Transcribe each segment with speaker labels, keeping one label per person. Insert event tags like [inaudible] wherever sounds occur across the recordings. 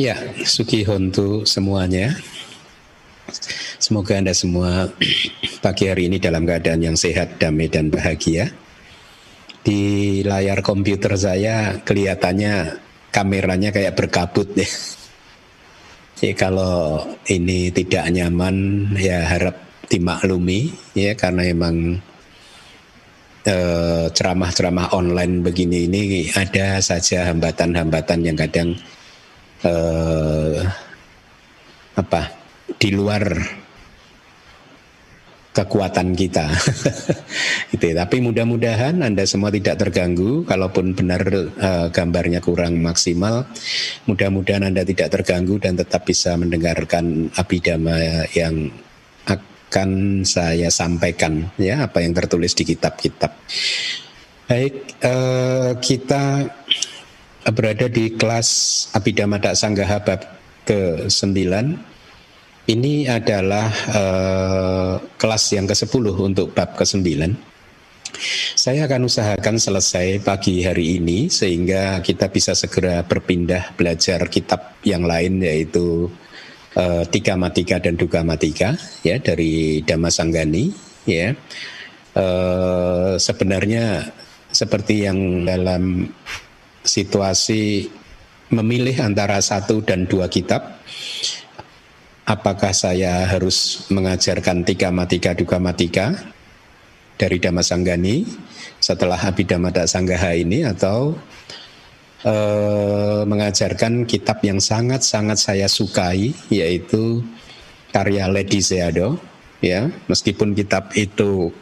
Speaker 1: Ya, Suki Hontu semuanya. Semoga Anda semua [clears throat] pagi hari ini dalam keadaan yang sehat, damai, dan bahagia. Di layar komputer saya kelihatannya kameranya kayak berkabut [laughs] ya. Jadi kalau ini tidak nyaman ya harap dimaklumi ya karena emang eh, ceramah-ceramah online begini ini ada saja hambatan-hambatan yang kadang uh, apa di luar kekuatan kita. [laughs] gitu. Ya. Tapi mudah-mudahan Anda semua tidak terganggu. Kalaupun benar uh, gambarnya kurang maksimal, mudah-mudahan Anda tidak terganggu dan tetap bisa mendengarkan abidama yang akan saya sampaikan ya apa yang tertulis di kitab-kitab. Baik, uh, kita berada di kelas Abhidhamma Sanggaha bab ke-9. Ini adalah uh, kelas yang ke-10 untuk bab ke-9. Saya akan usahakan selesai pagi hari ini sehingga kita bisa segera berpindah belajar kitab yang lain yaitu uh, Tika Matika dan Duga Matika ya dari Dhamma Sanggani ya. Uh, sebenarnya seperti yang dalam situasi memilih antara satu dan dua kitab, apakah saya harus mengajarkan tiga matika duga matika dari Dhamma Sanggani setelah Abhidhamma Sanggaha ini atau eh, mengajarkan kitab yang sangat-sangat saya sukai yaitu karya Lady Seado ya meskipun kitab itu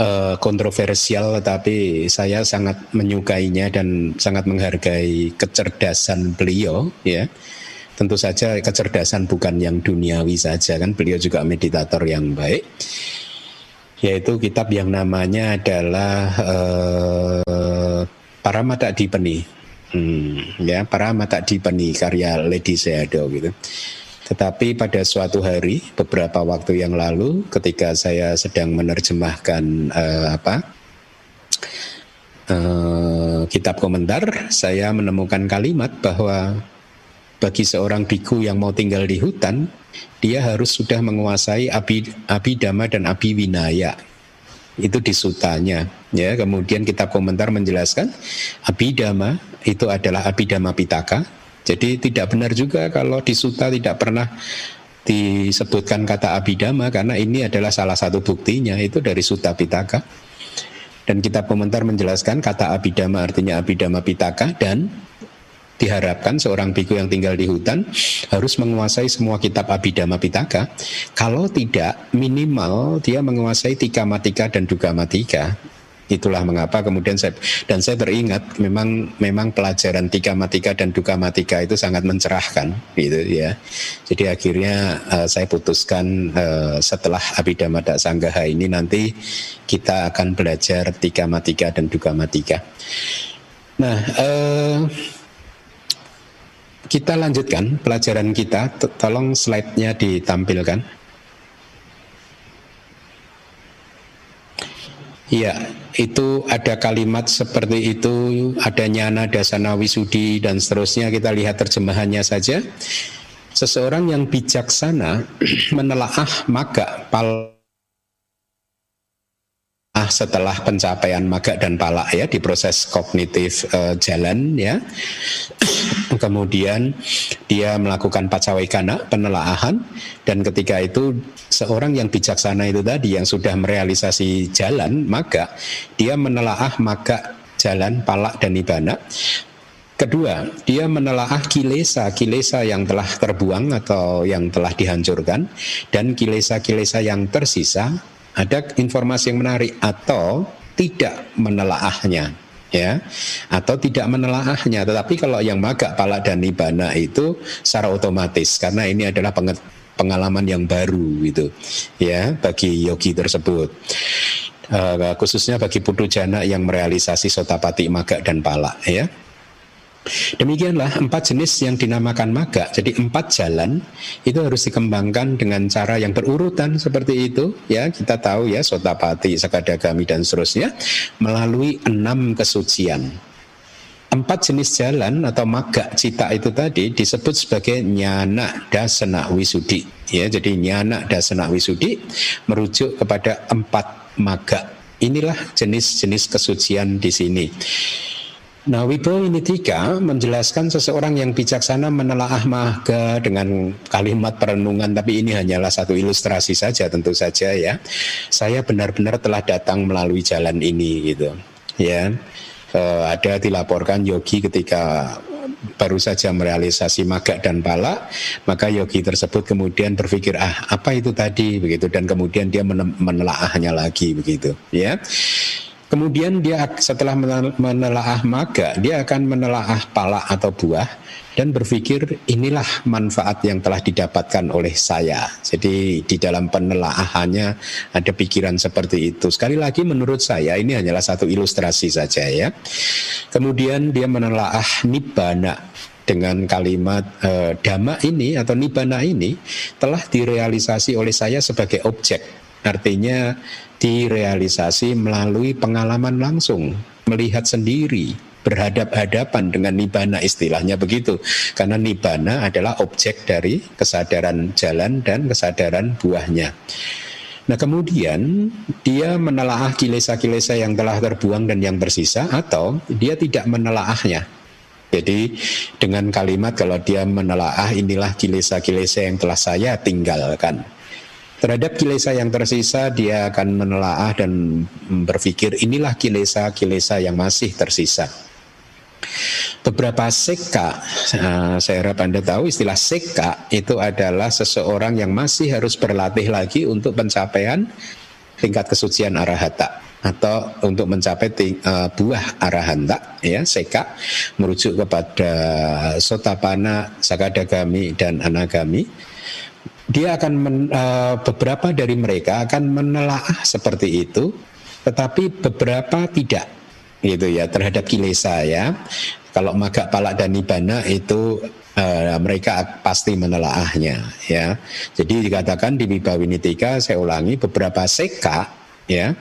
Speaker 1: uh, kontroversial tapi saya sangat menyukainya dan sangat menghargai kecerdasan beliau ya. Tentu saja kecerdasan bukan yang duniawi saja kan? Beliau juga meditator yang baik. Yaitu kitab yang namanya adalah uh, Paramata Dipeni. Hmm, ya Paramata Dipeni karya Lady Seado gitu tetapi pada suatu hari beberapa waktu yang lalu ketika saya sedang menerjemahkan uh, apa uh, kitab komentar, saya menemukan kalimat bahwa bagi seorang biku yang mau tinggal di hutan, dia harus sudah menguasai abi, abidama dan abhiwinaya. Itu di sutanya. Ya, kemudian kitab komentar menjelaskan abidama itu adalah abidama pitaka, jadi tidak benar juga kalau di Suta tidak pernah disebutkan kata abidama karena ini adalah salah satu buktinya itu dari Suta Pitaka. Dan kita komentar menjelaskan kata abidama artinya abidama pitaka dan diharapkan seorang biku yang tinggal di hutan harus menguasai semua kitab abidama pitaka. Kalau tidak minimal dia menguasai tika matika dan duga matika. Itulah mengapa kemudian saya dan saya teringat memang memang pelajaran tiga matika dan duka matika itu sangat mencerahkan gitu ya. Jadi akhirnya uh, saya putuskan uh, setelah Abhidhamma Sanggaha ini nanti kita akan belajar tiga matika dan duka matika. Nah, uh, kita lanjutkan pelajaran kita. Tolong slide-nya ditampilkan. Iya, itu ada kalimat seperti itu, ada nyana, dasana, wisudi, dan seterusnya. Kita lihat terjemahannya saja. Seseorang yang bijaksana [clears throat] menelaah maka pal ah setelah pencapaian maga dan palak ya di proses kognitif uh, jalan ya. [coughs] Kemudian dia melakukan pacawekana penelaahan. Dan ketika itu seorang yang bijaksana itu tadi yang sudah merealisasi jalan maka dia menelaah maka jalan palak dan ibana. Kedua, dia menelaah kilesa, kilesa yang telah terbuang atau yang telah dihancurkan dan kilesa-kilesa yang tersisa ada informasi yang menarik atau tidak menelaahnya ya. Atau tidak menelaahnya. Tetapi kalau yang maga pala dan nibana itu secara otomatis karena ini adalah pengalaman yang baru gitu ya bagi yogi tersebut. Uh, khususnya bagi putu jana yang merealisasi sotapati maga dan pala ya Demikianlah empat jenis yang dinamakan maga. Jadi empat jalan itu harus dikembangkan dengan cara yang berurutan seperti itu. Ya kita tahu ya sotapati, sakadagami dan seterusnya melalui enam kesucian. empat jenis jalan atau maga cita itu tadi disebut sebagai nyana dasana wisudi. Ya, jadi nyana dasana wisudi merujuk kepada empat maga. Inilah jenis-jenis kesucian di sini. Nah, ini tiga menjelaskan seseorang yang bijaksana menelaah maga dengan kalimat perenungan, tapi ini hanyalah satu ilustrasi saja tentu saja ya. Saya benar-benar telah datang melalui jalan ini gitu. Ya. Uh, ada dilaporkan yogi ketika baru saja merealisasi maga dan pala, maka yogi tersebut kemudian berpikir ah apa itu tadi begitu dan kemudian dia menelaahnya lagi begitu ya. Kemudian dia setelah menelaah maga, dia akan menelaah pala atau buah dan berpikir inilah manfaat yang telah didapatkan oleh saya. Jadi di dalam penelaahannya ada pikiran seperti itu. Sekali lagi menurut saya ini hanyalah satu ilustrasi saja ya. Kemudian dia menelaah nibbana dengan kalimat e, dhamma ini atau nibbana ini telah direalisasi oleh saya sebagai objek. Artinya direalisasi melalui pengalaman langsung, melihat sendiri, berhadap-hadapan dengan nibana istilahnya begitu. Karena nibana adalah objek dari kesadaran jalan dan kesadaran buahnya. Nah kemudian dia menelaah kilesa-kilesa yang telah terbuang dan yang tersisa atau dia tidak menelaahnya. Jadi dengan kalimat kalau dia menelaah inilah kilesa-kilesa yang telah saya tinggalkan. Terhadap kilesa yang tersisa dia akan menelaah dan berpikir inilah kilesa-kilesa yang masih tersisa. Beberapa seka, uh, saya harap Anda tahu istilah seka itu adalah seseorang yang masih harus berlatih lagi untuk pencapaian tingkat kesucian arahata atau untuk mencapai ting, uh, buah arahanta ya seka merujuk kepada sotapana, sakadagami dan anagami dia akan men, uh, beberapa dari mereka akan menelaah seperti itu, tetapi beberapa tidak, gitu ya terhadap kilesa ya. Kalau maga palak dan nibana itu uh, mereka pasti menelaahnya ya. Jadi dikatakan di Wibawinitika saya ulangi beberapa seka ya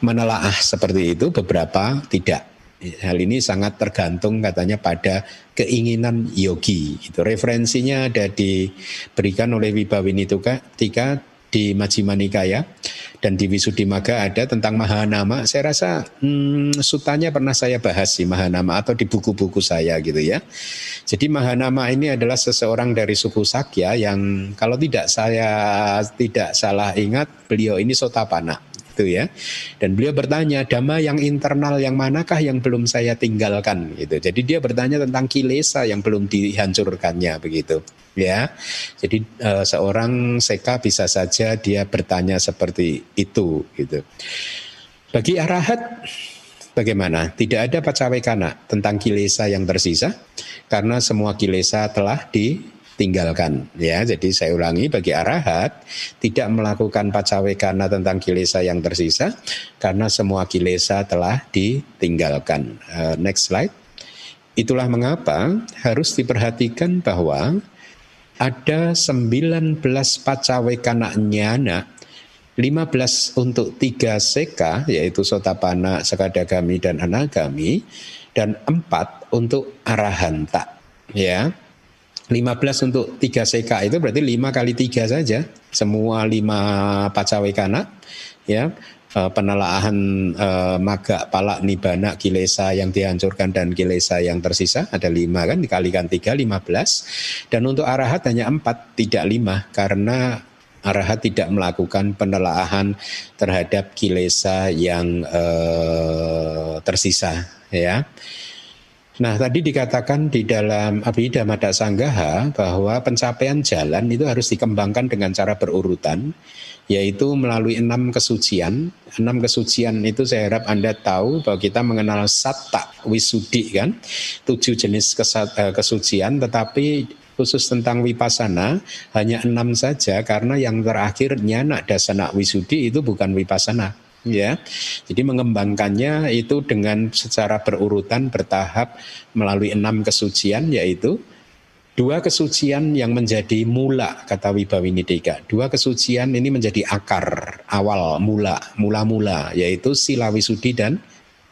Speaker 1: menelaah seperti itu, beberapa tidak. Hal ini sangat tergantung katanya pada keinginan yogi. Itu referensinya ada diberikan oleh Wibawinituka tiga di Majjhima Nikaya dan di Wisuddhimagga ada tentang Mahanama. Saya rasa hmm, sutanya pernah saya bahas sih Mahanama atau di buku-buku saya gitu ya. Jadi Mahanama ini adalah seseorang dari suku Sakya yang kalau tidak saya tidak salah ingat beliau ini Sotapana gitu ya. Dan beliau bertanya, dhamma yang internal yang manakah yang belum saya tinggalkan gitu. Jadi dia bertanya tentang kilesa yang belum dihancurkannya begitu. Ya. Jadi uh, seorang seka bisa saja dia bertanya seperti itu gitu. Bagi arahat bagaimana? Tidak ada pacawekana tentang kilesa yang tersisa karena semua kilesa telah di tinggalkan. Ya jadi saya ulangi bagi arahat tidak melakukan pacawekana tentang kilesa yang tersisa karena semua kilesa telah ditinggalkan. Uh, next slide. Itulah mengapa harus diperhatikan bahwa ada 19 pacawekana nyana 15 untuk tiga seka yaitu sotapana, sekadagami dan anagami dan empat untuk arahanta. Ya 15 untuk tiga seka. Itu berarti 5 kali tiga saja. Semua lima pacawekana ya. Eh, penelaahan eh, maga palak nibana kilesa yang dihancurkan dan kilesa yang tersisa. Ada lima kan dikalikan tiga lima belas. Dan untuk arahat hanya empat tidak lima. Karena arahat tidak melakukan penelaahan terhadap kilesa yang eh, tersisa ya Nah, tadi dikatakan di dalam Abhidhamma Sanggaha bahwa pencapaian jalan itu harus dikembangkan dengan cara berurutan, yaitu melalui enam kesucian. Enam kesucian itu saya harap Anda tahu bahwa kita mengenal satta wisudi kan, tujuh jenis eh, kesucian, tetapi khusus tentang wipasana hanya enam saja karena yang terakhir nyana dasana wisudi itu bukan wipasana ya. Jadi mengembangkannya itu dengan secara berurutan bertahap melalui enam kesucian yaitu dua kesucian yang menjadi mula kata Wibawinidika. Dua kesucian ini menjadi akar awal mula, mula-mula yaitu sila wisudi dan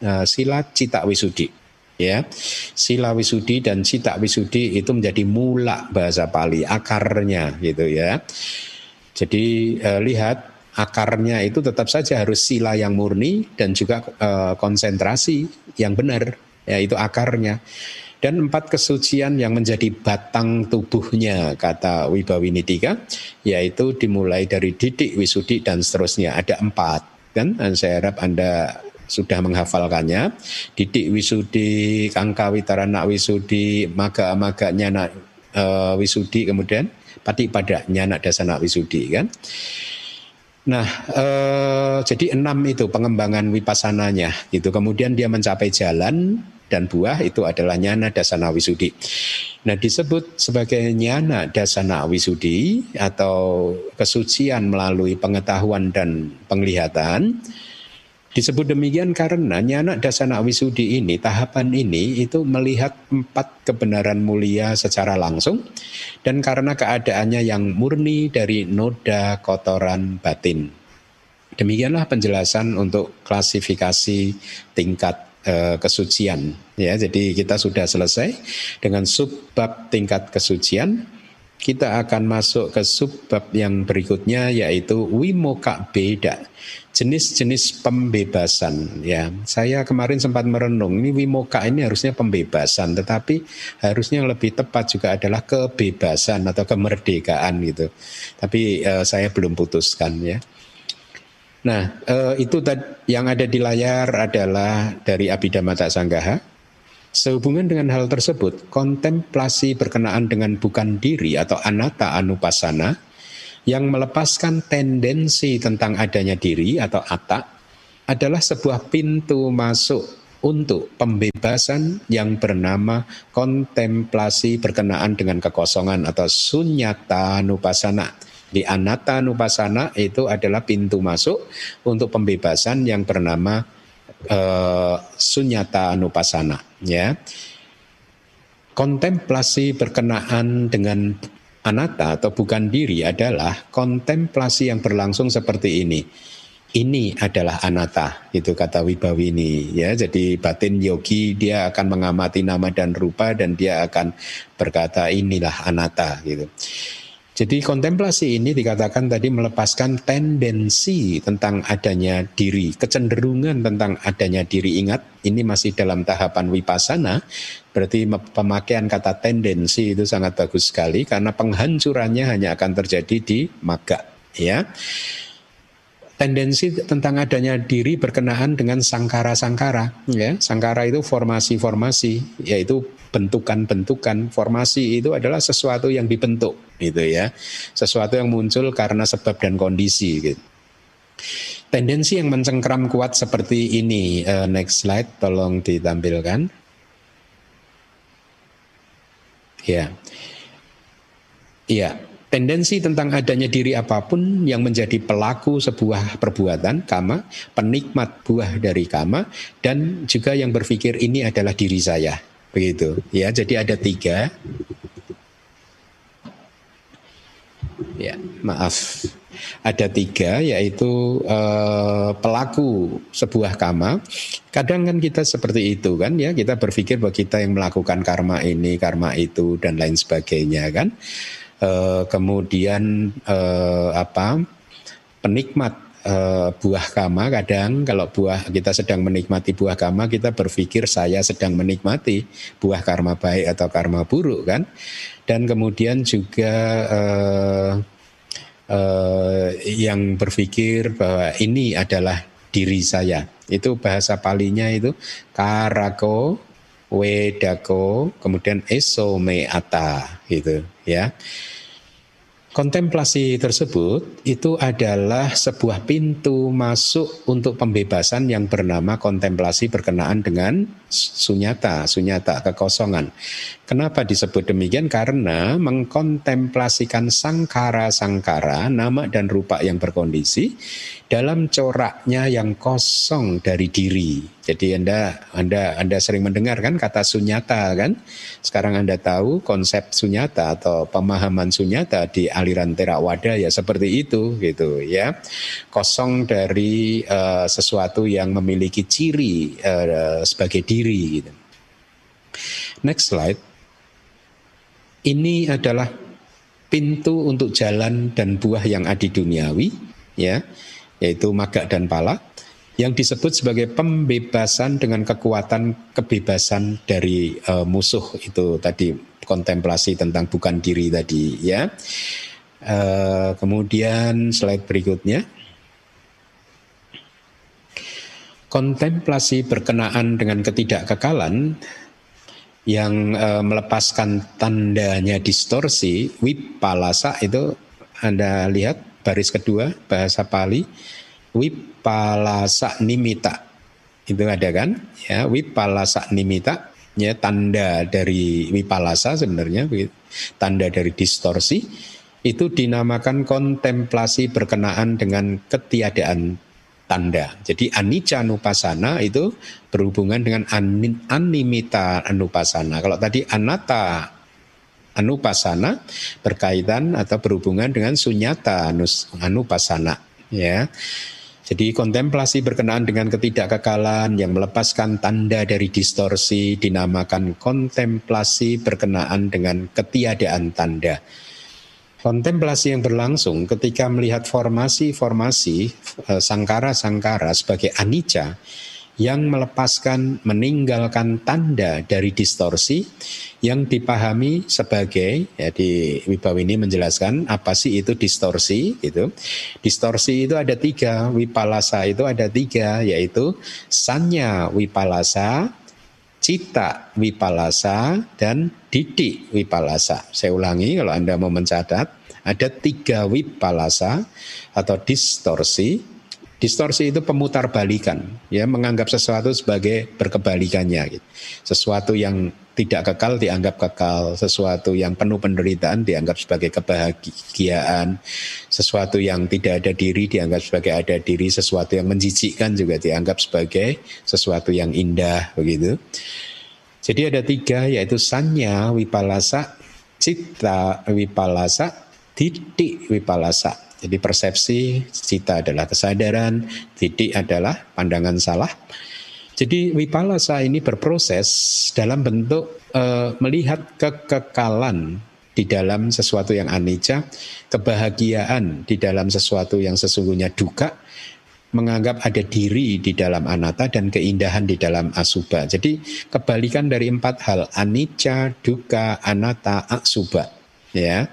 Speaker 1: uh, sila cita wisudi. ya sila wisudi dan cita wisudi itu menjadi mula bahasa Pali akarnya gitu ya jadi eh, lihat akarnya itu tetap saja harus sila yang murni dan juga eh, konsentrasi yang benar ya itu akarnya. Dan empat kesucian yang menjadi batang tubuhnya kata Wibawinidika yaitu dimulai dari didik wisudi dan seterusnya. Ada empat kan? Saya harap anda sudah menghafalkannya. Didik wisudi kangka witarana wisudi maga maga nyana uh, wisudi kemudian pati pada nyana dasana wisudi kan Nah, uh, jadi enam itu pengembangan wipasananya gitu. Kemudian dia mencapai jalan dan buah itu adalah nyana dasana wisudi. Nah, disebut sebagai nyana dasana wisudi atau kesucian melalui pengetahuan dan penglihatan Disebut demikian karena nyana dasana wisudi ini, tahapan ini itu melihat empat kebenaran mulia secara langsung dan karena keadaannya yang murni dari noda kotoran batin. Demikianlah penjelasan untuk klasifikasi tingkat e, kesucian. Ya, jadi kita sudah selesai dengan subbab tingkat kesucian. Kita akan masuk ke subbab yang berikutnya yaitu wimoka beda jenis-jenis pembebasan ya. Saya kemarin sempat merenung ini wimoka ini harusnya pembebasan tetapi harusnya lebih tepat juga adalah kebebasan atau kemerdekaan gitu. Tapi uh, saya belum putuskan ya. Nah, uh, itu yang ada di layar adalah dari Abhidhamma Sanggaha. Sehubungan dengan hal tersebut, kontemplasi berkenaan dengan bukan diri atau anatta anupasana yang melepaskan tendensi tentang adanya diri atau atak adalah sebuah pintu masuk untuk pembebasan yang bernama kontemplasi berkenaan dengan kekosongan atau sunyata nupasana. Di anata nupasana itu adalah pintu masuk untuk pembebasan yang bernama uh, sunyata nupasana. Ya, kontemplasi berkenaan dengan Anatta atau bukan diri adalah kontemplasi yang berlangsung seperti ini. Ini adalah anatta, itu kata Wibawini ya. Jadi batin yogi dia akan mengamati nama dan rupa dan dia akan berkata inilah anatta gitu. Jadi kontemplasi ini dikatakan tadi melepaskan tendensi tentang adanya diri, kecenderungan tentang adanya diri. Ingat, ini masih dalam tahapan wipasana, berarti pemakaian kata tendensi itu sangat bagus sekali karena penghancurannya hanya akan terjadi di maga, ya. Tendensi tentang adanya diri berkenaan dengan sangkara-sangkara, ya. Sangkara itu formasi-formasi, yaitu bentukan-bentukan formasi itu adalah sesuatu yang dibentuk gitu ya sesuatu yang muncul karena sebab dan kondisi gitu tendensi yang mencengkram kuat seperti ini uh, next slide tolong ditampilkan ya. Ya. Tendensi tentang adanya diri apa pun yang menjadi pelaku sebuah perbuatan kama, penikmat buah dari kama, dan juga yang berpikir ini adalah diri saya. Begitu. Ya jadi ada tiga. Ya maaf ada tiga yaitu uh, pelaku sebuah kama kadang kan kita seperti itu kan ya. Kita berpikir bahwa kita yang melakukan karma ini karma itu dan lain sebagainya kan. Uh, kemudian uh, apa penikmat uh, buah kama kadang kalau buah kita sedang menikmati buah kama kita berpikir saya sedang menikmati buah karma baik atau karma buruk kan. Dan kemudian juga uh, uh, yang berpikir bahwa ini adalah diri saya. Itu bahasa palinya itu karako wedako kemudian esome ata gitu ya Kontemplasi tersebut itu adalah sebuah pintu masuk untuk pembebasan yang bernama kontemplasi berkenaan dengan sunyata, sunyata kekosongan. Kenapa disebut demikian? Karena mengkontemplasikan sangkara-sangkara, nama dan rupa yang berkondisi dalam coraknya yang kosong dari diri. Jadi Anda Anda Anda sering mendengar kan kata sunyata kan? Sekarang Anda tahu konsep sunyata atau pemahaman sunyata di aliran Theravada ya seperti itu gitu ya. Kosong dari uh, sesuatu yang memiliki ciri uh, sebagai diri gitu. Next slide. Ini adalah pintu untuk jalan dan buah yang adi duniawi, ya, yaitu maga dan pala, yang disebut sebagai pembebasan dengan kekuatan kebebasan dari uh, musuh itu tadi kontemplasi tentang bukan diri tadi, ya. Uh, kemudian slide berikutnya. Kontemplasi berkenaan dengan ketidakkekalan yang e, melepaskan tandanya distorsi, wipalasa itu Anda lihat baris kedua bahasa Pali, wipalasa nimita. Itu ada kan? Ya, wipalasa nimita ya tanda dari wipalasa sebenarnya tanda dari distorsi itu dinamakan kontemplasi berkenaan dengan ketiadaan tanda. Jadi anicca anupasana itu berhubungan dengan animita anupasana. Kalau tadi anatta anupasana berkaitan atau berhubungan dengan sunyata anupasana ya. Jadi kontemplasi berkenaan dengan ketidakkekalan yang melepaskan tanda dari distorsi dinamakan kontemplasi berkenaan dengan ketiadaan tanda. Kontemplasi yang berlangsung ketika melihat formasi-formasi eh, sangkara-sangkara sebagai anicca yang melepaskan meninggalkan tanda dari distorsi yang dipahami sebagai ya di Wibawa ini menjelaskan apa sih itu distorsi itu distorsi itu ada tiga wipalasa itu ada tiga yaitu sanya wipalasa cita wipalasa dan didik wipalasa. Saya ulangi kalau Anda mau mencatat, ada tiga wipalasa atau distorsi. Distorsi itu pemutar balikan, ya menganggap sesuatu sebagai berkebalikannya. Gitu. Sesuatu yang tidak kekal dianggap kekal, sesuatu yang penuh penderitaan dianggap sebagai kebahagiaan, sesuatu yang tidak ada diri dianggap sebagai ada diri, sesuatu yang menjijikkan juga dianggap sebagai sesuatu yang indah begitu. Jadi ada tiga yaitu sanya wipalasa, cita wipalasa, titik wipalasa. Jadi persepsi cita adalah kesadaran, titik adalah pandangan salah. Jadi wipalasa ini berproses dalam bentuk uh, melihat kekekalan di dalam sesuatu yang anicca, kebahagiaan di dalam sesuatu yang sesungguhnya duka, menganggap ada diri di dalam anatta dan keindahan di dalam asuba. Jadi kebalikan dari empat hal anicca, duka, anatta, asuba. Ya,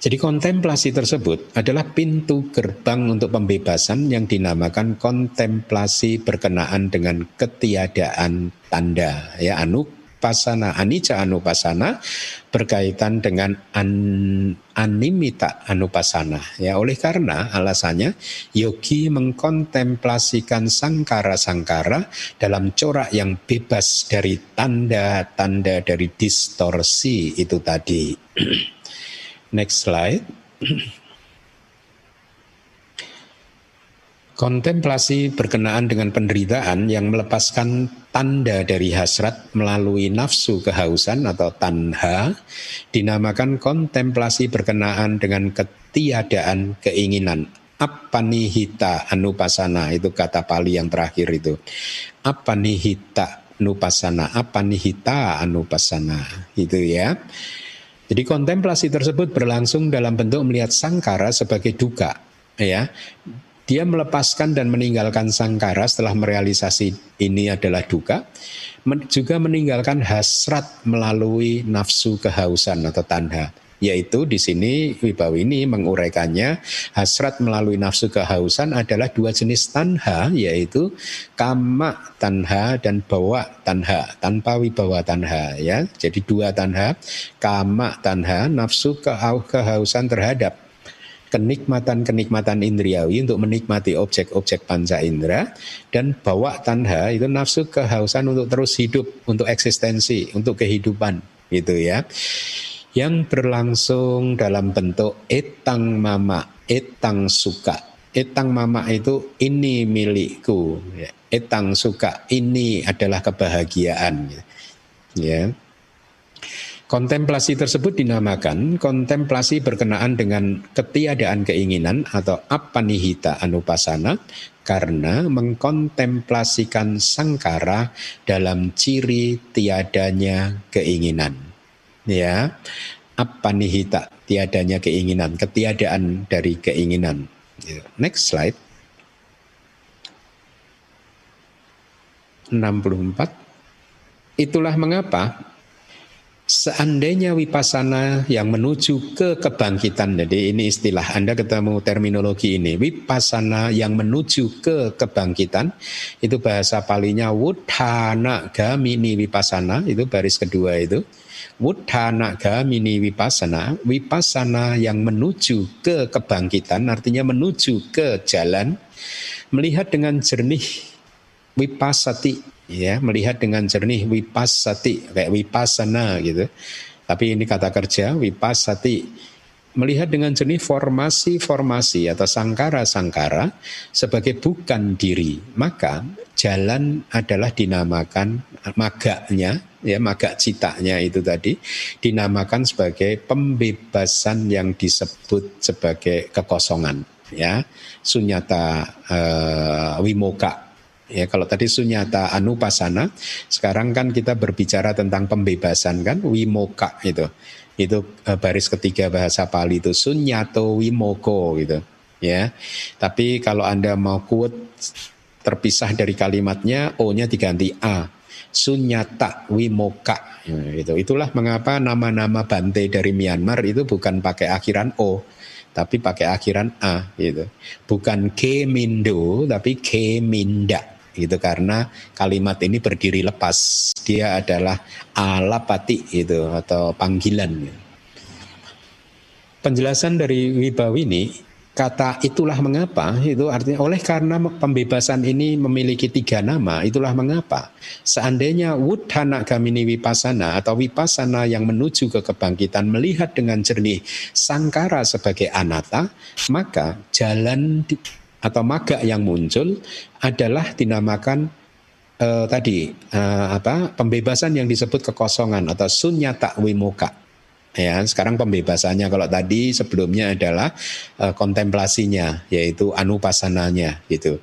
Speaker 1: jadi kontemplasi tersebut adalah pintu gerbang untuk pembebasan yang dinamakan kontemplasi berkenaan dengan ketiadaan tanda. Ya anupasana anicca anupasana berkaitan dengan an, animita anupasana. Ya oleh karena alasannya yogi mengkontemplasikan sangkara-sangkara dalam corak yang bebas dari tanda-tanda dari distorsi itu tadi [clears throat] Next slide. [clears throat] Kontemplasi berkenaan dengan penderitaan yang melepaskan tanda dari hasrat melalui nafsu kehausan atau tanha dinamakan kontemplasi berkenaan dengan ketiadaan keinginan. Apanihita anupasana itu kata Pali yang terakhir itu. Apanihita anupasana apanihita anupasana itu ya jadi kontemplasi tersebut berlangsung dalam bentuk melihat sangkara sebagai duka, ya. Dia melepaskan dan meninggalkan sangkara setelah merealisasi ini adalah duka, juga meninggalkan hasrat melalui nafsu kehausan atau tanda yaitu di sini Wibawini menguraikannya hasrat melalui nafsu kehausan adalah dua jenis tanha yaitu kama tanha dan bawa tanha tanpa wibawa tanha ya. Jadi dua tanha kama tanha nafsu kehausan terhadap kenikmatan-kenikmatan indriawi untuk menikmati objek-objek panca indera dan bawa tanha itu nafsu kehausan untuk terus hidup, untuk eksistensi, untuk kehidupan gitu ya yang berlangsung dalam bentuk etang mama, etang suka. Etang mama itu ini milikku, etang suka ini adalah kebahagiaan. Ya. Kontemplasi tersebut dinamakan kontemplasi berkenaan dengan ketiadaan keinginan atau apanihita anupasana karena mengkontemplasikan sangkara dalam ciri tiadanya keinginan. Ya, apanihita tiadanya keinginan, ketiadaan dari keinginan. Next slide. 64. Itulah mengapa seandainya wipasana yang menuju ke kebangkitan, jadi ini istilah Anda ketemu terminologi ini, wipasana yang menuju ke kebangkitan, itu bahasa palinya wudhana gamini wipasana, itu baris kedua itu. Wudhana gamini wipasana, wipasana yang menuju ke kebangkitan, artinya menuju ke jalan, melihat dengan jernih wipasati ya melihat dengan jernih wipasati kayak wipasana gitu. Tapi ini kata kerja wipasati melihat dengan jernih formasi-formasi atau sangkara-sangkara sebagai bukan diri maka jalan adalah dinamakan maganya ya maga citanya itu tadi dinamakan sebagai pembebasan yang disebut sebagai kekosongan ya sunyata uh, wimoka Ya, kalau tadi sunyata anupasana, sekarang kan kita berbicara tentang pembebasan kan, wimoka itu. Itu uh, baris ketiga bahasa Pali itu sunyato wimoko gitu. Ya. Tapi kalau Anda mau quote terpisah dari kalimatnya O-nya diganti A. Sunyata wimoka gitu. Itulah mengapa nama-nama Bante dari Myanmar itu bukan pakai akhiran O tapi pakai akhiran A gitu. Bukan Kemindo tapi Keminda gitu karena kalimat ini berdiri lepas dia adalah alapati itu atau panggilan penjelasan dari Wibawini kata itulah mengapa itu artinya oleh karena pembebasan ini memiliki tiga nama itulah mengapa. Seandainya wudhana gamini wipasana atau wipasana yang menuju ke kebangkitan melihat dengan jernih sangkara sebagai anata maka jalan atau maga yang muncul adalah dinamakan uh, tadi uh, apa pembebasan yang disebut kekosongan atau sunyata wimoka ya sekarang pembebasannya. Kalau tadi sebelumnya adalah uh, kontemplasinya yaitu anupasananya gitu.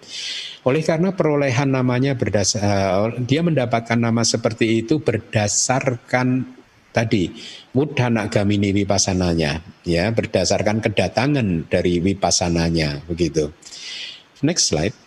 Speaker 1: Oleh karena perolehan namanya berdasar uh, dia mendapatkan nama seperti itu berdasarkan tadi mudhana gamini wipasananya ya berdasarkan kedatangan dari wipasananya begitu. Next slide.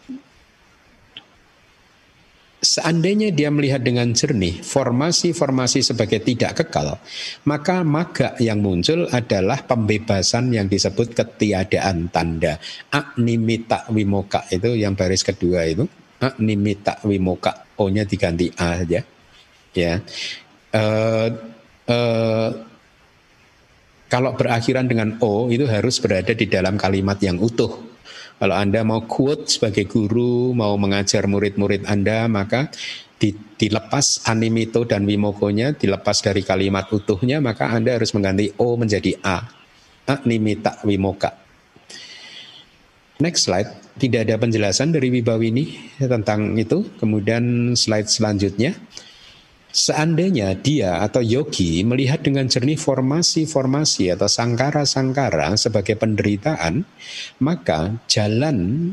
Speaker 1: Seandainya dia melihat dengan jernih formasi-formasi sebagai tidak kekal, maka maga yang muncul adalah pembebasan yang disebut ketiadaan tanda. Aknimita wimoka itu yang baris kedua itu. Aknimita wimoka, O-nya diganti A aja. Ya. Uh, uh, kalau berakhiran dengan O itu harus berada di dalam kalimat yang utuh kalau Anda mau quote sebagai guru, mau mengajar murid-murid Anda, maka dilepas animito dan wimokonya, dilepas dari kalimat utuhnya, maka Anda harus mengganti O menjadi A. Animita wimoka. Next slide, tidak ada penjelasan dari Wibawini tentang itu. Kemudian slide selanjutnya. Seandainya dia atau yogi melihat dengan jernih formasi-formasi atau sangkara-sangkara sebagai penderitaan, maka jalan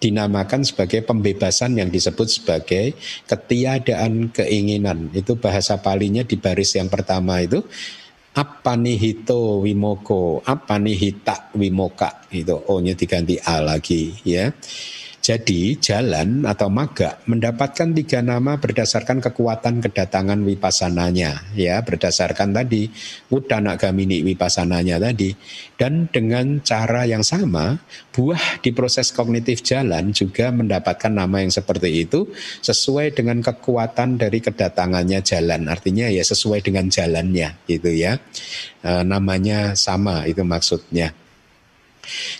Speaker 1: dinamakan sebagai pembebasan yang disebut sebagai ketiadaan keinginan. Itu bahasa palinya di baris yang pertama itu apanihito wimoko, apanihita wimoka. Itu O-nya diganti A lagi ya. Jadi jalan atau maga mendapatkan tiga nama berdasarkan kekuatan kedatangan wipasananya ya berdasarkan tadi udana gamini wipasananya tadi. Dan dengan cara yang sama buah di proses kognitif jalan juga mendapatkan nama yang seperti itu sesuai dengan kekuatan dari kedatangannya jalan. Artinya ya sesuai dengan jalannya gitu ya. E, namanya sama itu maksudnya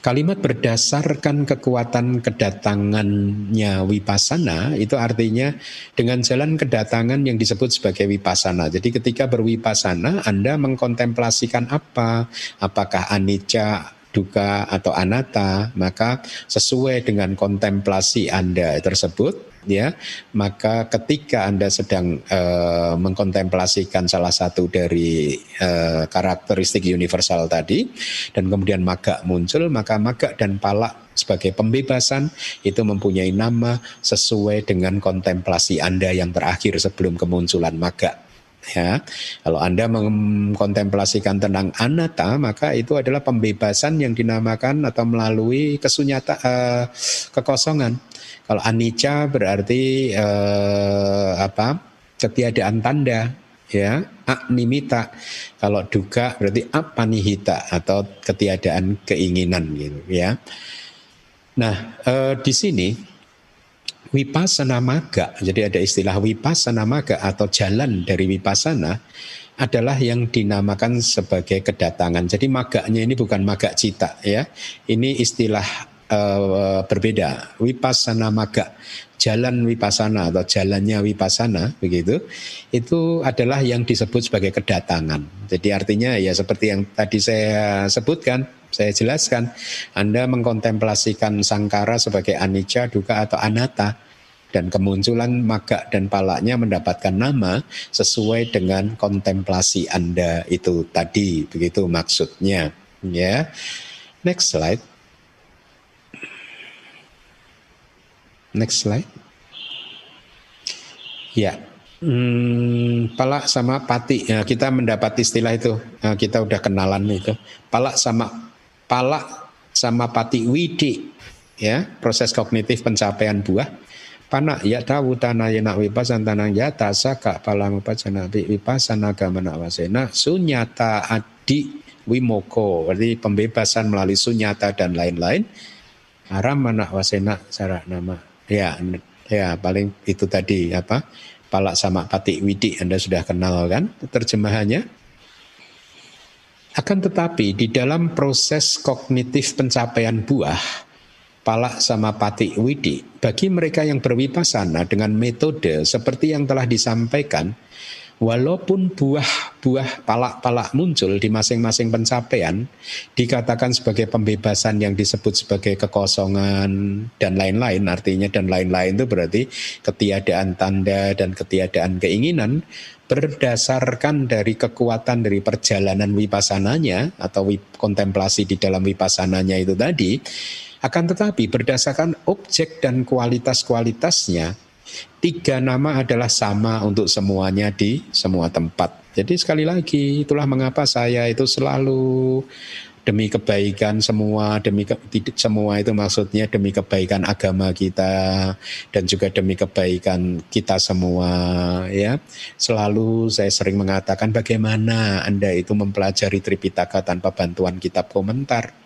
Speaker 1: Kalimat berdasarkan kekuatan kedatangannya wipasana itu artinya dengan jalan kedatangan yang disebut sebagai wipasana. Jadi ketika berwipasana Anda mengkontemplasikan apa? Apakah anicca, duka atau anatta, maka sesuai dengan kontemplasi Anda tersebut ya maka ketika anda sedang uh, mengkontemplasikan salah satu dari uh, karakteristik universal tadi dan kemudian maga muncul maka maga dan palak sebagai pembebasan itu mempunyai nama sesuai dengan kontemplasi anda yang terakhir sebelum kemunculan maga ya kalau anda mengkontemplasikan tentang anatta maka itu adalah pembebasan yang dinamakan atau melalui kesunyata uh, kekosongan kalau anicca berarti eh, apa? Ketiadaan tanda, ya. Animita. Kalau duka berarti apanihita atau ketiadaan keinginan gitu, ya. Nah, eh, di sini Wipasana maga, jadi ada istilah wipasana maga atau jalan dari wipasana adalah yang dinamakan sebagai kedatangan. Jadi maganya ini bukan maga cita ya. Ini istilah uh, berbeda. Wipasana maga, jalan wipasana atau jalannya wipasana begitu, itu adalah yang disebut sebagai kedatangan. Jadi artinya ya seperti yang tadi saya sebutkan, saya jelaskan, Anda mengkontemplasikan sangkara sebagai anicca, duka atau anatta dan kemunculan maga dan palaknya mendapatkan nama sesuai dengan kontemplasi Anda itu tadi begitu maksudnya ya next slide Next slide. Ya, hmm, palak sama pati. Ya, kita mendapat istilah itu. Nah, kita udah kenalan itu. Palak sama palak sama pati widi. Ya, proses kognitif pencapaian buah. Panak ya tahu tanah nak wipasan tanah ya tasaka upacana wipasana gamana wasena sunyata adi wimoko berarti pembebasan melalui sunyata dan lain-lain aram mana wasena cara nama Ya, ya paling itu tadi apa? Palak sama Patik Widi Anda sudah kenal kan terjemahannya? Akan tetapi di dalam proses kognitif pencapaian buah, palak sama patik widi, bagi mereka yang berwipasana dengan metode seperti yang telah disampaikan, walaupun buah-buah palak-palak muncul di masing-masing pencapaian dikatakan sebagai pembebasan yang disebut sebagai kekosongan dan lain-lain artinya dan lain-lain itu berarti ketiadaan tanda dan ketiadaan keinginan berdasarkan dari kekuatan dari perjalanan wipasananya atau kontemplasi di dalam wipasananya itu tadi akan tetapi berdasarkan objek dan kualitas-kualitasnya Tiga nama adalah sama untuk semuanya di semua tempat. Jadi sekali lagi itulah mengapa saya itu selalu demi kebaikan semua demi ke, semua itu maksudnya demi kebaikan agama kita dan juga demi kebaikan kita semua ya. Selalu saya sering mengatakan bagaimana anda itu mempelajari Tripitaka tanpa bantuan kitab komentar?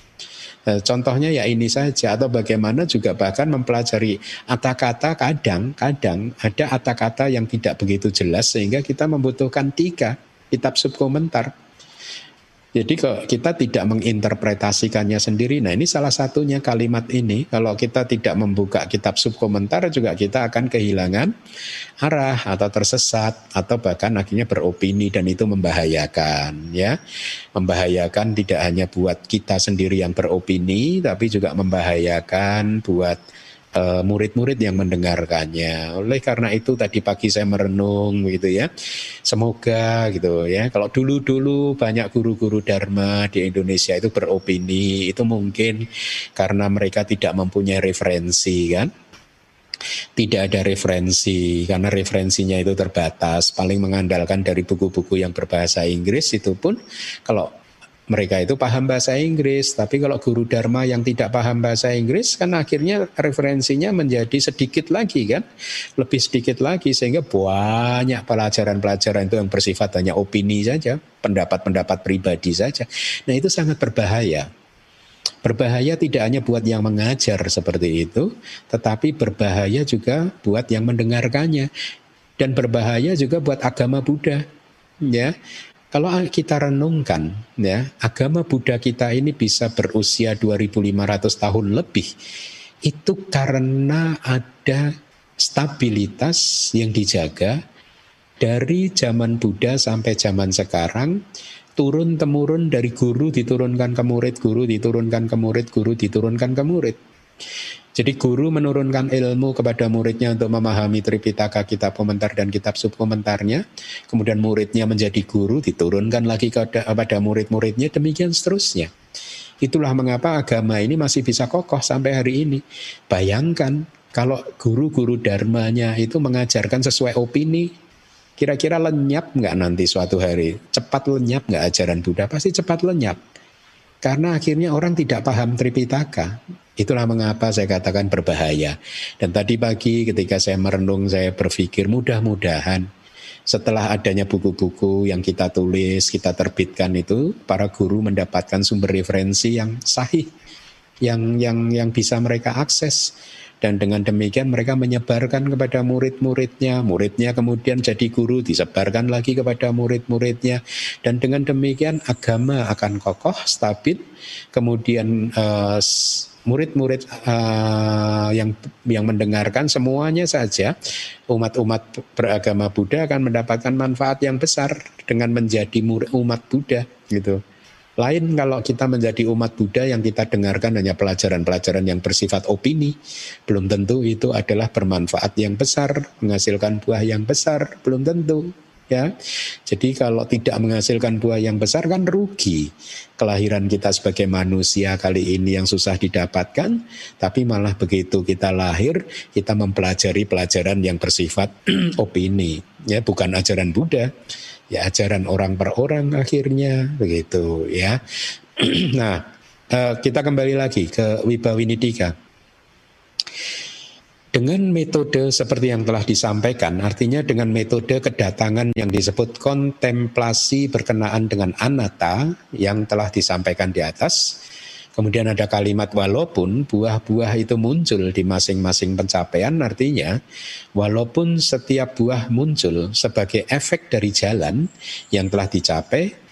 Speaker 1: Eh, contohnya ya ini saja atau bagaimana juga bahkan mempelajari kata-kata kadang-kadang ada kata-kata yang tidak begitu jelas sehingga kita membutuhkan tiga kitab subkomentar jadi kita tidak menginterpretasikannya sendiri, nah ini salah satunya kalimat ini. Kalau kita tidak membuka kitab subkomentar juga kita akan kehilangan arah atau tersesat atau bahkan akhirnya beropini dan itu membahayakan ya. Membahayakan tidak hanya buat kita sendiri yang beropini tapi juga membahayakan buat murid-murid yang mendengarkannya. Oleh karena itu tadi pagi saya merenung gitu ya. Semoga gitu ya. Kalau dulu-dulu banyak guru-guru dharma di Indonesia itu beropini, itu mungkin karena mereka tidak mempunyai referensi kan tidak ada referensi karena referensinya itu terbatas paling mengandalkan dari buku-buku yang berbahasa Inggris itu pun kalau mereka itu paham bahasa Inggris, tapi kalau guru dharma yang tidak paham bahasa Inggris kan akhirnya referensinya menjadi sedikit lagi kan, lebih sedikit lagi sehingga banyak pelajaran-pelajaran itu yang bersifat hanya opini saja, pendapat-pendapat pribadi saja. Nah itu sangat berbahaya. Berbahaya tidak hanya buat yang mengajar seperti itu, tetapi berbahaya juga buat yang mendengarkannya dan berbahaya juga buat agama Buddha. Ya, kalau kita renungkan ya, agama Buddha kita ini bisa berusia 2500 tahun lebih itu karena ada stabilitas yang dijaga dari zaman Buddha sampai zaman sekarang turun temurun dari guru diturunkan ke murid, guru diturunkan ke murid, guru diturunkan ke murid. Jadi guru menurunkan ilmu kepada muridnya untuk memahami Tripitaka, kitab komentar dan kitab subkomentarnya. Kemudian muridnya menjadi guru, diturunkan lagi kepada murid-muridnya, demikian seterusnya. Itulah mengapa agama ini masih bisa kokoh sampai hari ini. Bayangkan kalau guru-guru dharmanya itu mengajarkan sesuai opini, kira-kira lenyap nggak nanti suatu hari? Cepat lenyap nggak ajaran Buddha? Pasti cepat lenyap. Karena akhirnya orang tidak paham Tripitaka. Itulah mengapa saya katakan berbahaya. Dan tadi pagi ketika saya merenung, saya berpikir mudah-mudahan setelah adanya buku-buku yang kita tulis, kita terbitkan itu, para guru mendapatkan sumber referensi yang sahih, yang yang yang bisa mereka akses. Dan dengan demikian mereka menyebarkan kepada murid-muridnya, muridnya kemudian jadi guru, disebarkan lagi kepada murid-muridnya. Dan dengan demikian agama akan kokoh, stabil, kemudian uh, murid-murid uh, yang yang mendengarkan semuanya saja umat-umat beragama Buddha akan mendapatkan manfaat yang besar dengan menjadi murid umat Buddha gitu. Lain kalau kita menjadi umat Buddha yang kita dengarkan hanya pelajaran-pelajaran yang bersifat opini, belum tentu itu adalah bermanfaat yang besar, menghasilkan buah yang besar, belum tentu ya. Jadi kalau tidak menghasilkan buah yang besar kan rugi. Kelahiran kita sebagai manusia kali ini yang susah didapatkan, tapi malah begitu kita lahir, kita mempelajari pelajaran yang bersifat [clears throat] opini, ya bukan ajaran Buddha, ya ajaran orang per orang akhirnya begitu ya. [clears throat] nah, eh, kita kembali lagi ke Wibawinidika. Dengan metode seperti yang telah disampaikan, artinya dengan metode kedatangan yang disebut kontemplasi berkenaan dengan anata yang telah disampaikan di atas, kemudian ada kalimat walaupun buah-buah itu muncul di masing-masing pencapaian, artinya walaupun setiap buah muncul sebagai efek dari jalan yang telah dicapai,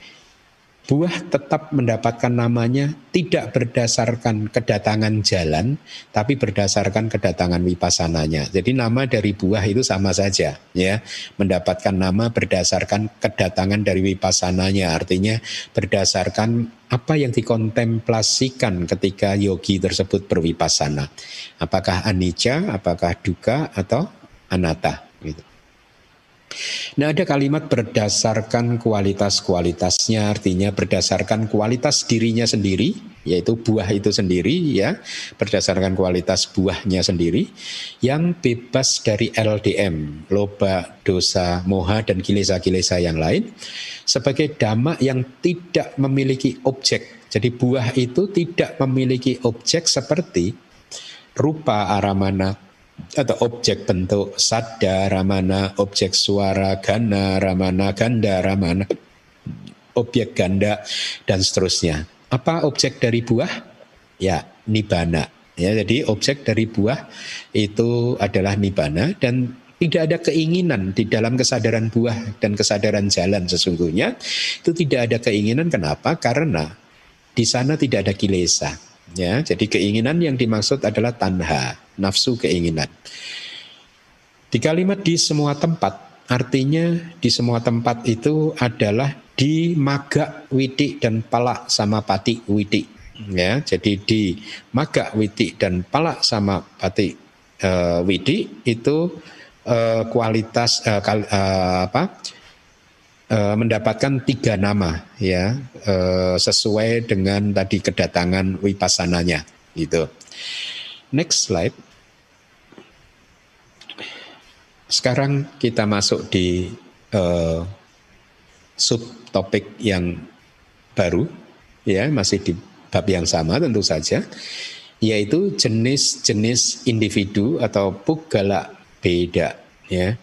Speaker 1: buah tetap mendapatkan namanya tidak berdasarkan kedatangan jalan, tapi berdasarkan kedatangan wipasananya. Jadi nama dari buah itu sama saja, ya, mendapatkan nama berdasarkan kedatangan dari wipasananya. Artinya berdasarkan apa yang dikontemplasikan ketika yogi tersebut berwipasana. Apakah anicca, apakah duka atau anatta. Gitu. Nah ada kalimat berdasarkan kualitas-kualitasnya. Artinya berdasarkan kualitas dirinya sendiri yaitu buah itu sendiri ya. Berdasarkan kualitas buahnya sendiri yang bebas dari LDM loba dosa moha dan kilesa-kilesa yang lain sebagai dhamma yang tidak memiliki objek. Jadi buah itu tidak memiliki objek seperti rupa aramana atau objek bentuk sada ramana, objek suara gana ramana, ganda ramana, objek ganda dan seterusnya. Apa objek dari buah? Ya, nibana. Ya, jadi objek dari buah itu adalah nibana dan tidak ada keinginan di dalam kesadaran buah dan kesadaran jalan sesungguhnya itu tidak ada keinginan kenapa? Karena di sana tidak ada kilesa. Ya, jadi keinginan yang dimaksud adalah tanha nafsu keinginan. Di kalimat di semua tempat, artinya di semua tempat itu adalah di maga witi dan pala sama pati witi. Ya, jadi di maga witi dan pala sama pati uh, witi itu uh, kualitas uh, kal, uh, apa? Uh, mendapatkan tiga nama ya uh, sesuai dengan tadi kedatangan wipasananya gitu. Next slide. Sekarang kita masuk di uh, subtopik yang baru, ya masih di bab yang sama tentu saja, yaitu jenis-jenis individu atau pugala beda. Ya,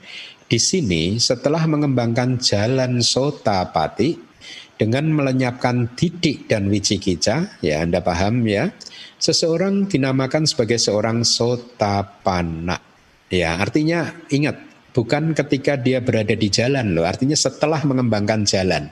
Speaker 1: di sini setelah mengembangkan jalan sotapati dengan melenyapkan didik dan wicikica, ya Anda paham ya, Seseorang dinamakan sebagai seorang sotapana. Ya, artinya ingat, bukan ketika dia berada di jalan loh, artinya setelah mengembangkan jalan.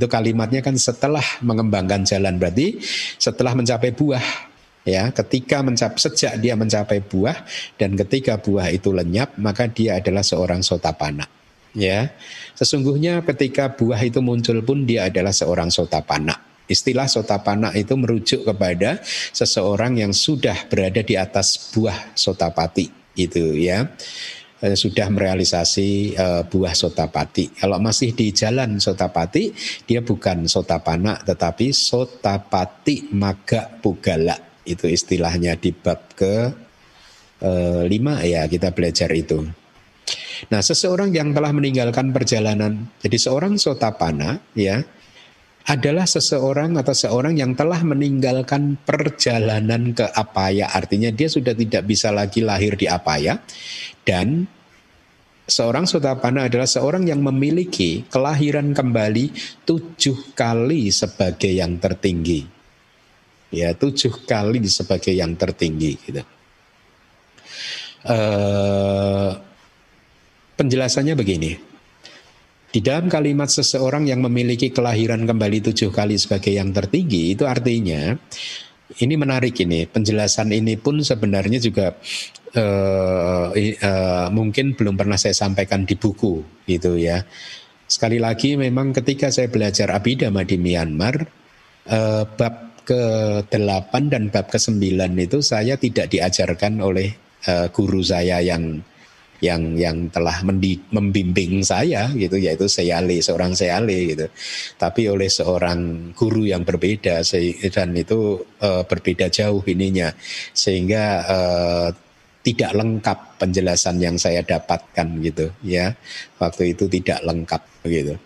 Speaker 1: Itu kalimatnya kan setelah mengembangkan jalan berarti setelah mencapai buah ya ketika mencapai sejak dia mencapai buah dan ketika buah itu lenyap maka dia adalah seorang sotapana ya sesungguhnya ketika buah itu muncul pun dia adalah seorang sotapana Istilah sotapana itu merujuk kepada seseorang yang sudah berada di atas buah sotapati itu ya eh, sudah merealisasi uh, buah sotapati. Kalau masih di jalan sotapati, dia bukan sotapana tetapi sotapati maga pugala. Itu istilahnya di bab ke uh, lima ya kita belajar itu. Nah, seseorang yang telah meninggalkan perjalanan, jadi seorang sotapana ya, adalah seseorang atau seorang yang telah meninggalkan perjalanan ke apaya. Artinya dia sudah tidak bisa lagi lahir di apaya dan seorang sotapana adalah seorang yang memiliki kelahiran kembali tujuh kali sebagai yang tertinggi. Ya, tujuh kali sebagai yang tertinggi. Gitu. Uh, penjelasannya begini. Di dalam kalimat seseorang yang memiliki kelahiran kembali tujuh kali sebagai yang tertinggi itu artinya ini menarik ini penjelasan ini pun sebenarnya juga uh, uh, mungkin belum pernah saya sampaikan di buku gitu ya. Sekali lagi memang ketika saya belajar abidama di Myanmar uh, bab ke-8 dan bab ke-9 itu saya tidak diajarkan oleh uh, guru saya yang yang yang telah mendi, membimbing saya gitu yaitu Seyale seorang Seyale gitu. Tapi oleh seorang guru yang berbeda dan itu uh, berbeda jauh ininya. Sehingga uh, tidak lengkap penjelasan yang saya dapatkan gitu ya. Waktu itu tidak lengkap gitu.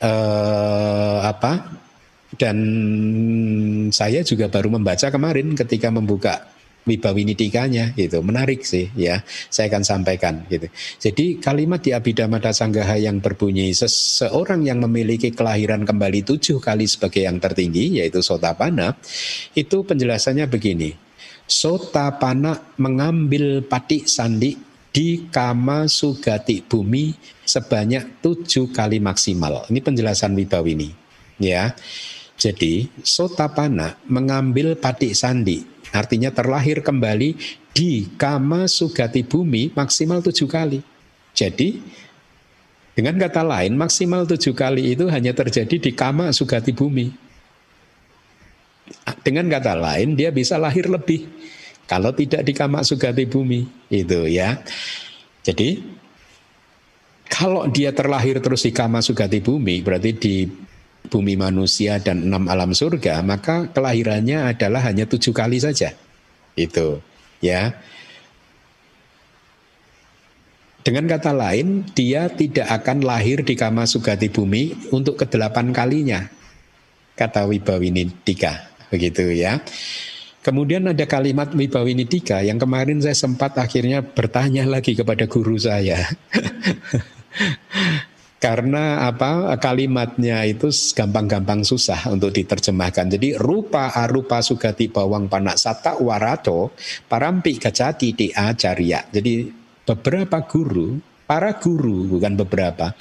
Speaker 1: Uh, apa dan saya juga baru membaca kemarin ketika membuka Wibawinidikanya gitu. Menarik sih ya. Saya akan sampaikan gitu. Jadi kalimat di Abhidhamma Sanggaha yang berbunyi seseorang yang memiliki kelahiran kembali tujuh kali sebagai yang tertinggi yaitu Sotapana itu penjelasannya begini. Sotapana mengambil pati sandi di kama sugati bumi sebanyak tujuh kali maksimal. Ini penjelasan Wibawini ya jadi Sotapana mengambil pati sandi Artinya terlahir kembali di kama sugati bumi maksimal tujuh kali. Jadi dengan kata lain maksimal tujuh kali itu hanya terjadi di kama sugati bumi. Dengan kata lain dia bisa lahir lebih kalau tidak di kama sugati bumi itu ya. Jadi kalau dia terlahir terus di kama sugati bumi berarti di bumi manusia dan enam alam surga, maka kelahirannya adalah hanya tujuh kali saja. Itu, ya. Dengan kata lain, dia tidak akan lahir di kama sugati bumi untuk kedelapan kalinya. Kata Wibawinidika, begitu ya. Kemudian ada kalimat Wibawinidika yang kemarin saya sempat akhirnya bertanya lagi kepada guru saya. [laughs] karena apa kalimatnya itu gampang-gampang susah untuk diterjemahkan. Jadi rupa arupa sugati bawang panak sata warato parampi kacati di acarya. Jadi beberapa guru, para guru bukan beberapa,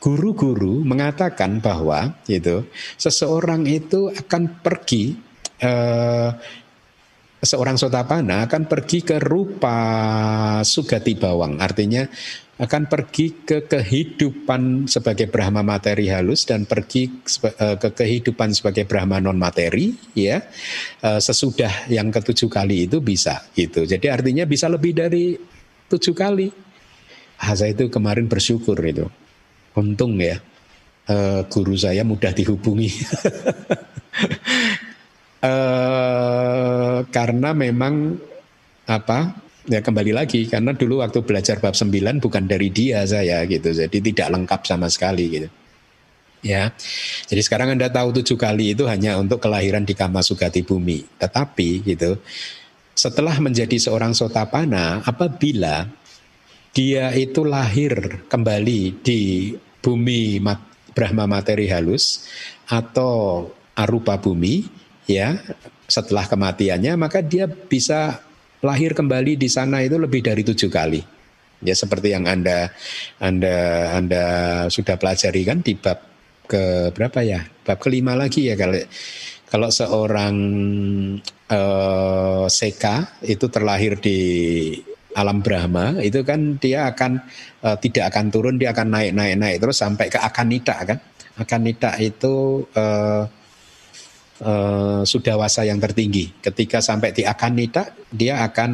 Speaker 1: guru-guru mengatakan bahwa itu seseorang itu akan pergi eh, seorang sotapana akan pergi ke rupa sugati bawang artinya akan pergi ke kehidupan sebagai Brahma materi halus dan pergi eh, ke kehidupan sebagai Brahma non materi ya. Eh, sesudah yang ketujuh kali itu bisa gitu. Jadi artinya bisa lebih dari tujuh kali. Ah, saya itu kemarin bersyukur itu. Untung ya eh, guru saya mudah dihubungi. [laughs] Karena memang apa ya kembali lagi karena dulu waktu belajar bab 9 bukan dari dia saya gitu. Jadi tidak lengkap sama sekali gitu. Ya jadi sekarang anda tahu tujuh kali itu hanya untuk kelahiran di kama sugati bumi. Tetapi gitu setelah menjadi seorang sotapana apabila dia itu lahir kembali di bumi mat, Brahma materi halus atau arupa bumi ya setelah kematiannya maka dia bisa lahir kembali di sana itu lebih dari tujuh kali. Ya seperti yang anda anda anda sudah pelajari kan di bab ke berapa ya? Bab kelima lagi ya kalau kalau seorang uh, seka itu terlahir di alam Brahma itu kan dia akan uh, tidak akan turun dia akan naik naik naik terus sampai ke akanita kan Akanita itu uh, uh, sudawasa yang tertinggi. Ketika sampai di akanita, dia akan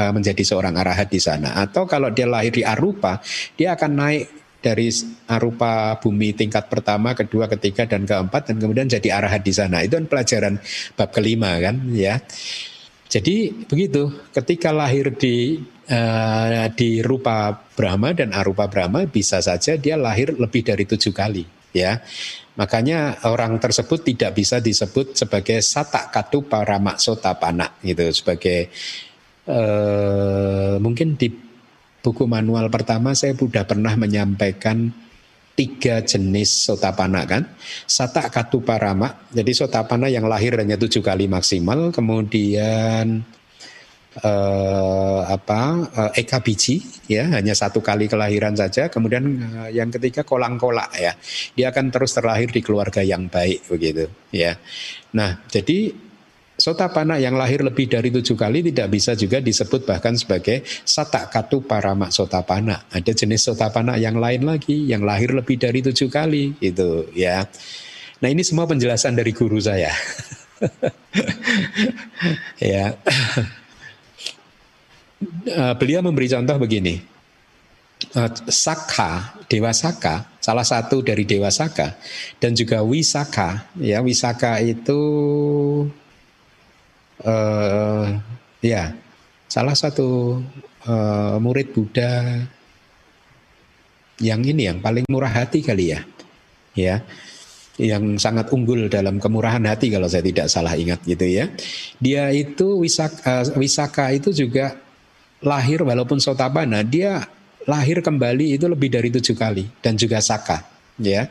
Speaker 1: uh, menjadi seorang arahat di sana. Atau kalau dia lahir di arupa, dia akan naik dari arupa bumi tingkat pertama, kedua, ketiga, dan keempat, dan kemudian jadi arahat di sana. Itu kan pelajaran bab kelima kan, ya. Jadi begitu, ketika lahir di uh, di rupa Brahma dan arupa Brahma bisa saja dia lahir lebih dari tujuh kali, ya. Makanya orang tersebut tidak bisa disebut sebagai satak katu para maksota panak gitu, sebagai uh, mungkin di buku manual pertama saya sudah pernah menyampaikan tiga jenis sotapana kan. Satak katu parama, jadi sotapana yang lahir hanya tujuh kali maksimal, kemudian eh, apa eh, eka biji ya hanya satu kali kelahiran saja, kemudian eh, yang ketiga kolang kolak ya, dia akan terus terlahir di keluarga yang baik begitu ya. Nah jadi Sotapana yang lahir lebih dari tujuh kali tidak bisa juga disebut bahkan sebagai satak katu paramak sotapana. Ada jenis sotapana yang lain lagi yang lahir lebih dari tujuh kali itu ya. Nah ini semua penjelasan dari guru saya. [laughs] ya. Uh, beliau memberi contoh begini. Uh, Saka, Dewa Saka, salah satu dari Dewa Saka dan juga Wisaka, ya Wisaka itu uh, ya salah satu uh, murid Buddha yang ini yang paling murah hati kali ya, ya, yang sangat unggul dalam kemurahan hati kalau saya tidak salah ingat gitu ya. Dia itu Wisaka, Wisaka itu juga lahir walaupun Sotabana, dia lahir kembali itu lebih dari tujuh kali dan juga Saka, ya,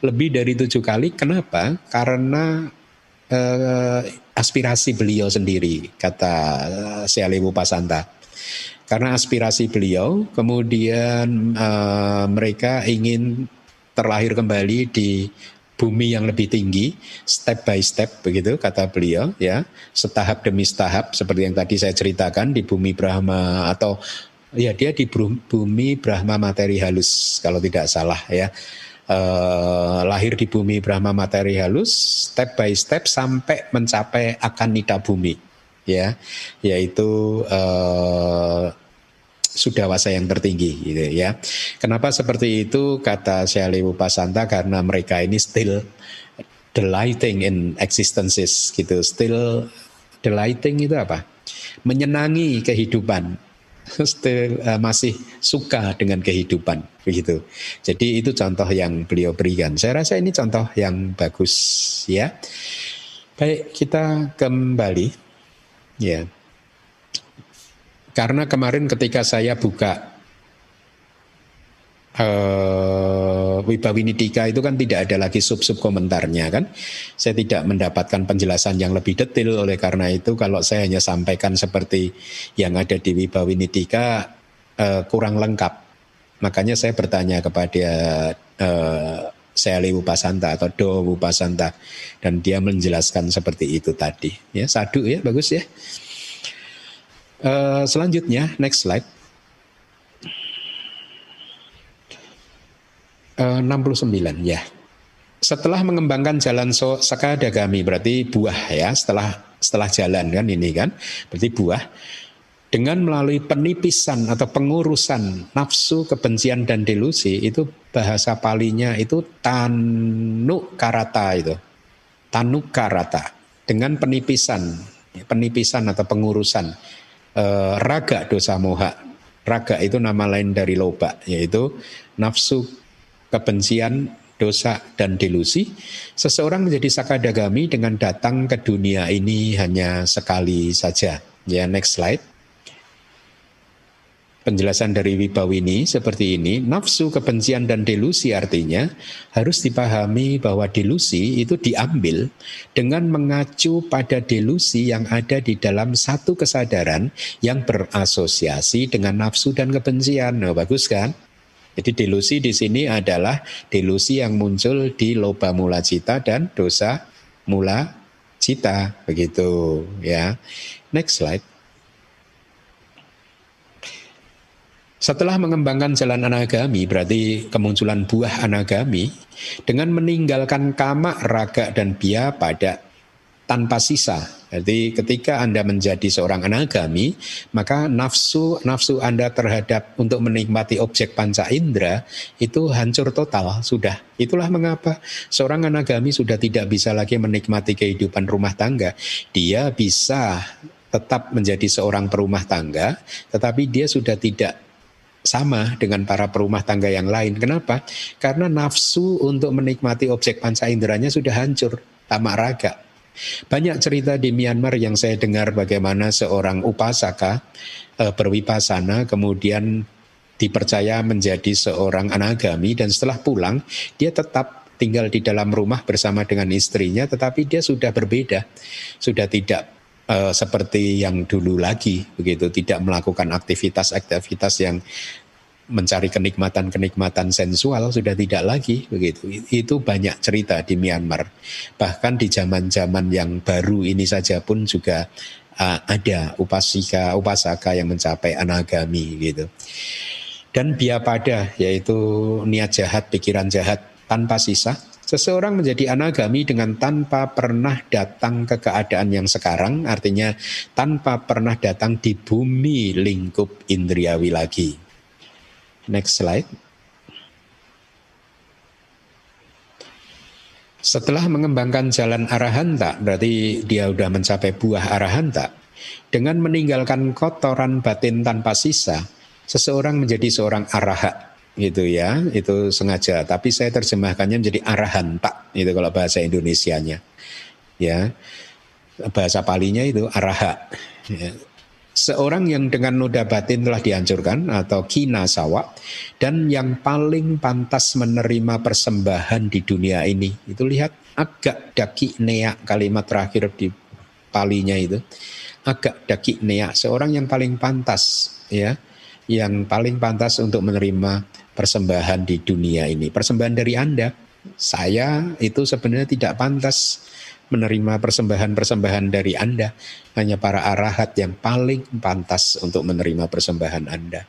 Speaker 1: lebih dari tujuh kali. Kenapa? Karena uh, aspirasi beliau sendiri, kata uh, Sealimu Pasanta. Karena aspirasi beliau, kemudian uh, mereka ingin terlahir kembali di bumi yang lebih tinggi, step by step begitu kata beliau, ya, setahap demi setahap seperti yang tadi saya ceritakan di bumi Brahma atau ya dia di bumi Brahma materi halus kalau tidak salah ya. Uh, lahir di bumi Brahma materi halus step by step sampai mencapai akan nida bumi ya. Yaitu uh, sudawasa yang tertinggi gitu ya. Kenapa seperti itu kata Syali Pasanta karena mereka ini still delighting in existences gitu. Still delighting itu apa? Menyenangi kehidupan [laughs] still, uh, masih suka dengan kehidupan begitu. Jadi itu contoh yang beliau berikan. Saya rasa ini contoh yang bagus ya. Baik, kita kembali ya. Karena kemarin ketika saya buka uh, Wibawinitika itu kan tidak ada lagi sub-sub komentarnya kan. Saya tidak mendapatkan penjelasan yang lebih detail oleh karena itu kalau saya hanya sampaikan seperti yang ada di Wibawinitika uh, kurang lengkap. Makanya saya bertanya kepada uh, Seli Upasanta atau Do Upasanta dan dia menjelaskan seperti itu tadi. Ya, sadu ya, bagus ya. Uh, selanjutnya, next slide. 69 ya. Setelah mengembangkan jalan so, sakadagami berarti buah ya setelah setelah jalan kan ini kan berarti buah dengan melalui penipisan atau pengurusan nafsu kebencian dan delusi itu bahasa palinya itu tanuk karata itu tanuk karata dengan penipisan penipisan atau pengurusan eh, raga dosa moha raga itu nama lain dari loba yaitu nafsu kebencian, dosa, dan delusi, seseorang menjadi sakadagami dengan datang ke dunia ini hanya sekali saja. Ya, next slide. Penjelasan dari Wibawini seperti ini, nafsu kebencian dan delusi artinya harus dipahami bahwa delusi itu diambil dengan mengacu pada delusi yang ada di dalam satu kesadaran yang berasosiasi dengan nafsu dan kebencian. Nah, bagus kan? Jadi delusi di sini adalah delusi yang muncul di loba mula cita dan dosa mula cita begitu ya. Next slide. Setelah mengembangkan jalan anagami berarti kemunculan buah anagami dengan meninggalkan kama, raga dan biya pada tanpa sisa. Jadi ketika Anda menjadi seorang anagami, maka nafsu nafsu Anda terhadap untuk menikmati objek panca indera itu hancur total sudah. Itulah mengapa seorang anagami sudah tidak bisa lagi menikmati kehidupan rumah tangga. Dia bisa tetap menjadi seorang perumah tangga, tetapi dia sudah tidak sama dengan para perumah tangga yang lain. Kenapa? Karena nafsu untuk menikmati objek panca inderanya sudah hancur, tamak raga. Banyak cerita di Myanmar yang saya dengar bagaimana seorang upasaka e, berwipasana kemudian dipercaya menjadi seorang anagami dan setelah pulang dia tetap tinggal di dalam rumah bersama dengan istrinya tetapi dia sudah berbeda. Sudah tidak uh, seperti yang dulu lagi begitu. Tidak melakukan aktivitas-aktivitas yang mencari kenikmatan-kenikmatan sensual sudah tidak lagi begitu. Itu banyak cerita di Myanmar. Bahkan di zaman-zaman yang baru ini saja pun juga uh, ada upasika upasaka yang mencapai anagami gitu. Dan biapada yaitu niat jahat pikiran jahat tanpa sisa Seseorang menjadi anagami dengan tanpa pernah datang ke keadaan yang sekarang, artinya tanpa pernah datang di bumi lingkup indriawi lagi. Next slide. Setelah mengembangkan jalan arahanta, berarti dia sudah mencapai buah arahanta. Dengan meninggalkan kotoran batin tanpa sisa, seseorang menjadi seorang arahat gitu ya itu sengaja. Tapi saya terjemahkannya menjadi arahan tak itu kalau bahasa Indonesianya. Ya bahasa palinya itu araha. Ya. seorang yang dengan noda batin telah dihancurkan atau kina sawa dan yang paling pantas menerima persembahan di dunia ini. Itu lihat agak daki nea kalimat terakhir di palinya itu. Agak daki nea seorang yang paling pantas ya. Yang paling pantas untuk menerima persembahan di dunia ini. Persembahan dari Anda, saya itu sebenarnya tidak pantas menerima persembahan-persembahan dari Anda. Hanya para arahat yang paling pantas untuk menerima persembahan Anda.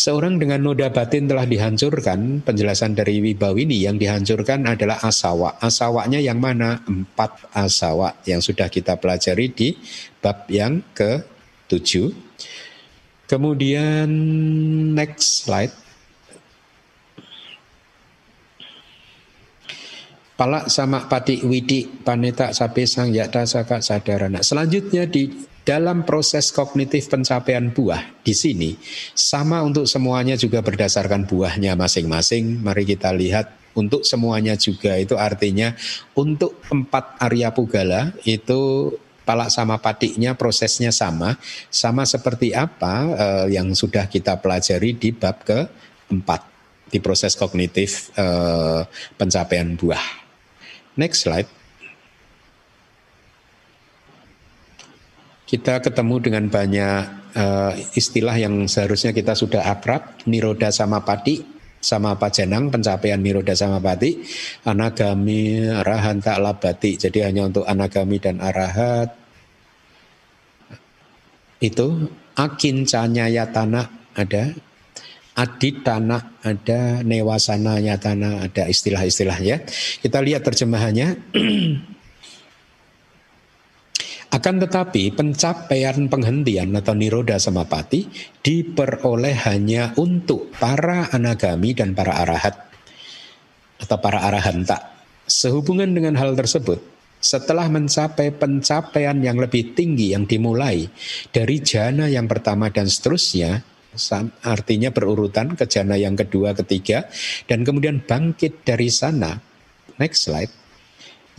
Speaker 1: Seorang dengan noda batin telah dihancurkan, penjelasan dari Wibawini yang dihancurkan adalah asawa. Asawanya yang mana? Empat asawa yang sudah kita pelajari di bab yang ke-7. Kemudian next slide. Palak sama pati widi paneta sapi sang yakta saka sadarana. Selanjutnya di dalam proses kognitif pencapaian buah di sini sama untuk semuanya juga berdasarkan buahnya masing-masing. Mari kita lihat untuk semuanya juga itu artinya untuk empat Arya Pugala itu palak sama patiknya prosesnya sama, sama seperti apa eh, yang sudah kita pelajari di bab keempat di proses kognitif eh, pencapaian buah. Next slide. Kita ketemu dengan banyak uh, istilah yang seharusnya kita sudah akrab, niroda sama pati, sama pajanang, pencapaian niroda sama pati, anagami, arahan tak labati. Jadi hanya untuk anagami dan arahat. Itu akincanya yatana ada aditana, ada newasana yatana, ada istilah-istilahnya. Kita lihat terjemahannya. [clears throat] Akan tetapi pencapaian penghentian atau niroda samapati diperoleh hanya untuk para anagami dan para arahat atau para arahanta. Sehubungan dengan hal tersebut, setelah mencapai pencapaian yang lebih tinggi yang dimulai dari jana yang pertama dan seterusnya, artinya berurutan ke jana yang kedua, ketiga, dan kemudian bangkit dari sana. Next slide.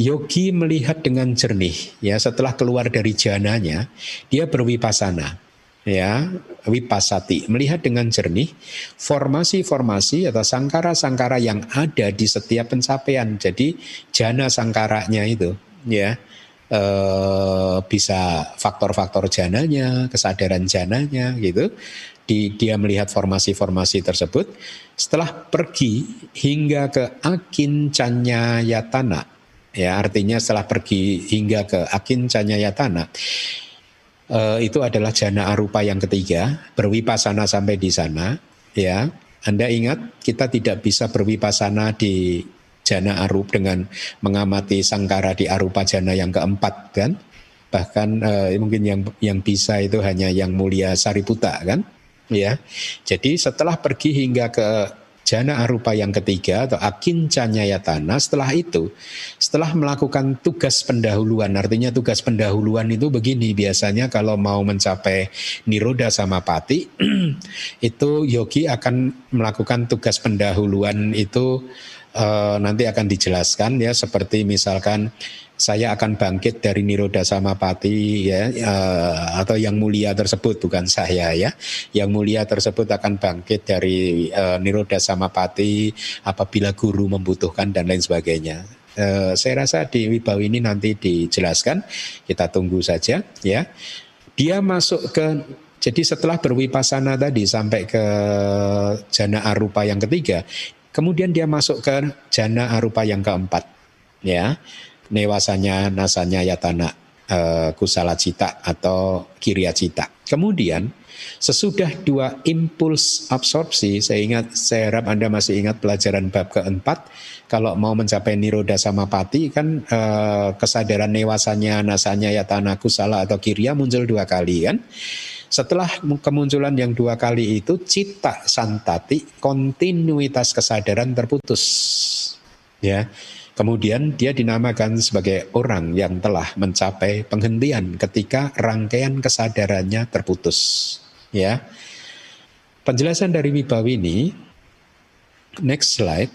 Speaker 1: Yogi melihat dengan jernih, ya setelah keluar dari jananya, dia berwipasana, ya wipasati, melihat dengan jernih formasi-formasi atau sangkara-sangkara yang ada di setiap pencapaian. Jadi jana sangkaranya itu, ya eh, bisa faktor-faktor jananya, kesadaran jananya gitu di, dia melihat formasi-formasi tersebut, setelah pergi hingga ke Akin Yatana, ya artinya setelah pergi hingga ke Akin Yatana, eh, itu adalah jana arupa yang ketiga, berwipasana sampai di sana, ya Anda ingat kita tidak bisa berwipasana di jana arup dengan mengamati sangkara di arupa jana yang keempat kan? Bahkan uh, mungkin yang yang bisa itu hanya yang mulia Sariputa kan? Ya. Jadi setelah pergi hingga ke jana arupa yang ketiga atau tanah setelah itu setelah melakukan tugas pendahuluan artinya tugas pendahuluan itu begini biasanya kalau mau mencapai niroda sama pati [clears throat] itu yogi akan melakukan tugas pendahuluan itu uh, nanti akan dijelaskan ya seperti misalkan saya akan bangkit dari Niroda Samapati ya uh, atau yang mulia tersebut bukan saya ya. Yang mulia tersebut akan bangkit dari uh, Niroda Samapati apabila guru membutuhkan dan lain sebagainya. Uh, saya rasa di Wibawa ini nanti dijelaskan. Kita tunggu saja ya. Dia masuk ke jadi setelah berwipasana tadi sampai ke jana arupa yang ketiga, kemudian dia masuk ke jana arupa yang keempat. Ya, newasanya nasanya yatana uh, kusala cita atau kiriya cita. Kemudian sesudah dua impuls absorpsi, saya ingat, saya harap Anda masih ingat pelajaran bab keempat, kalau mau mencapai niroda samapati kan uh, kesadaran newasanya nasanya yatana kusala atau kiriya muncul dua kali kan. Setelah kemunculan yang dua kali itu cita santati kontinuitas kesadaran terputus. Ya. Kemudian dia dinamakan sebagai orang yang telah mencapai penghentian ketika rangkaian kesadarannya terputus. Ya. Penjelasan dari Wibawini, next slide.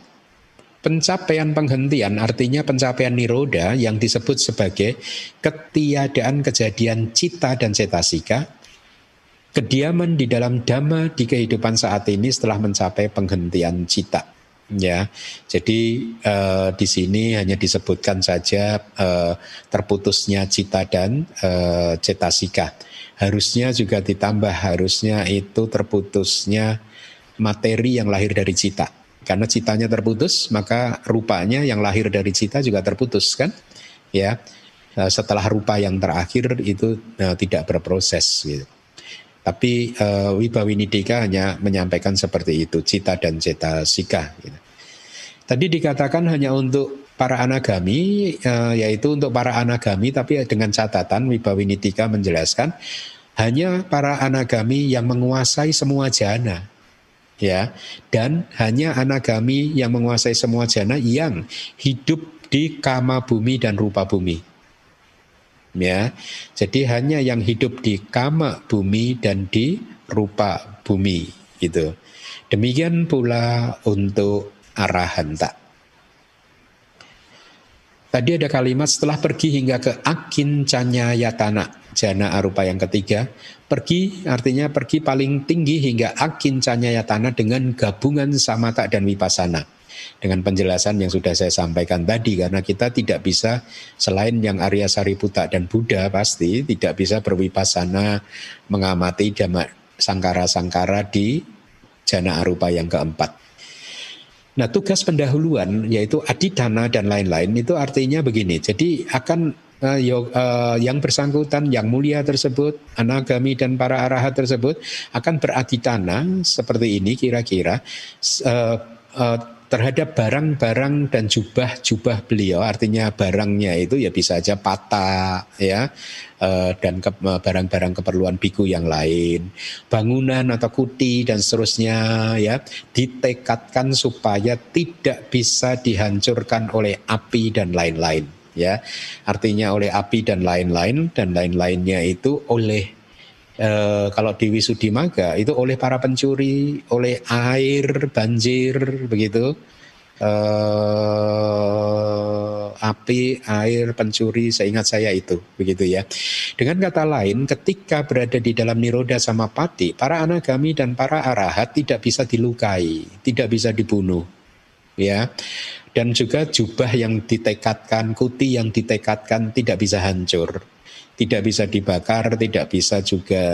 Speaker 1: Pencapaian penghentian artinya pencapaian niroda yang disebut sebagai ketiadaan kejadian cita dan cetasika, kediaman di dalam dhamma di kehidupan saat ini setelah mencapai penghentian cita ya. Jadi uh, di sini hanya disebutkan saja uh, terputusnya cita dan uh, cetasika. Harusnya juga ditambah harusnya itu terputusnya materi yang lahir dari cita. Karena citanya terputus, maka rupanya yang lahir dari cita juga terputus kan? Ya. Setelah rupa yang terakhir itu tidak berproses gitu. Tapi uh, Wibawinidika hanya menyampaikan seperti itu, cita dan cita sika. Gitu. Tadi dikatakan hanya untuk para anagami, uh, yaitu untuk para anagami, tapi dengan catatan Wibawinidika menjelaskan hanya para anagami yang menguasai semua jana, ya, dan hanya anagami yang menguasai semua jana yang hidup di kama bumi dan rupa bumi ya. Jadi hanya yang hidup di kama bumi dan di rupa bumi itu. Demikian pula untuk arahanta. Tadi ada kalimat setelah pergi hingga ke akin canya yatana, jana arupa yang ketiga. Pergi artinya pergi paling tinggi hingga akin canya yatana dengan gabungan samata dan wipasana dengan penjelasan yang sudah saya sampaikan tadi karena kita tidak bisa selain yang Arya Sariputa dan Buddha pasti tidak bisa berwipasana mengamati dhamma sangkara-sangkara di jana arupa yang keempat. Nah tugas pendahuluan yaitu adidana dan lain-lain itu artinya begini. Jadi akan uh, uh, yang bersangkutan, yang mulia tersebut, anagami dan para arahat tersebut akan beradidana seperti ini kira-kira. Uh, uh, terhadap barang-barang dan jubah-jubah beliau artinya barangnya itu ya bisa aja patah ya eh, dan barang-barang keperluan biku yang lain bangunan atau kuti dan seterusnya ya ditekatkan supaya tidak bisa dihancurkan oleh api dan lain-lain ya. Artinya oleh api dan lain-lain dan lain-lainnya itu oleh e, kalau di Wisudimaga itu oleh para pencuri, oleh air, banjir, begitu. E, api, air, pencuri, seingat saya itu, begitu ya. Dengan kata lain, ketika berada di dalam niroda sama pati, para anagami dan para arahat tidak bisa dilukai, tidak bisa dibunuh, ya. Dan juga jubah yang ditekatkan, kuti yang ditekatkan tidak bisa hancur tidak bisa dibakar, tidak bisa juga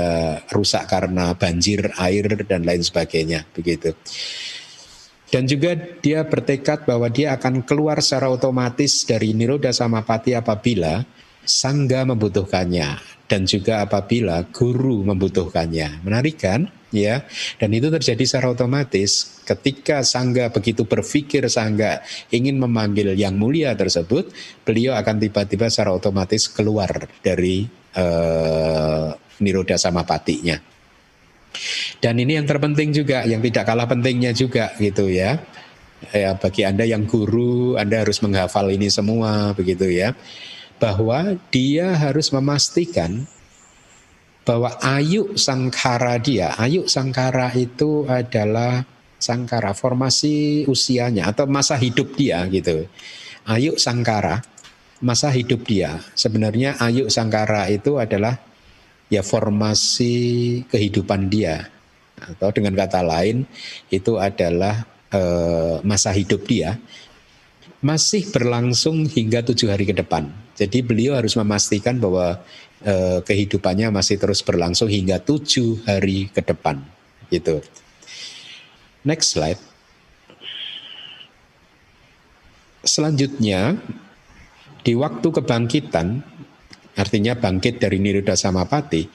Speaker 1: rusak karena banjir, air dan lain sebagainya, begitu. Dan juga dia bertekad bahwa dia akan keluar secara otomatis dari Niroda Samapati apabila sangga membutuhkannya dan juga apabila guru membutuhkannya. Menarik kan? ya dan itu terjadi secara otomatis ketika sangga begitu berpikir sangga ingin memanggil yang mulia tersebut beliau akan tiba-tiba secara otomatis keluar dari uh, niroda samapatinya dan ini yang terpenting juga yang tidak kalah pentingnya juga gitu ya. Ya bagi anda yang guru anda harus menghafal ini semua begitu ya. Bahwa dia harus memastikan bahwa ayu sangkara dia, ayu sangkara itu adalah sangkara formasi usianya atau masa hidup dia gitu. Ayu sangkara masa hidup dia. Sebenarnya ayu sangkara itu adalah ya formasi kehidupan dia atau dengan kata lain itu adalah e, masa hidup dia masih berlangsung hingga tujuh hari ke depan. Jadi beliau harus memastikan bahwa eh, kehidupannya masih terus berlangsung hingga tujuh hari ke depan. Gitu. Next slide. Selanjutnya, di waktu kebangkitan, artinya bangkit dari Niruda Samapati,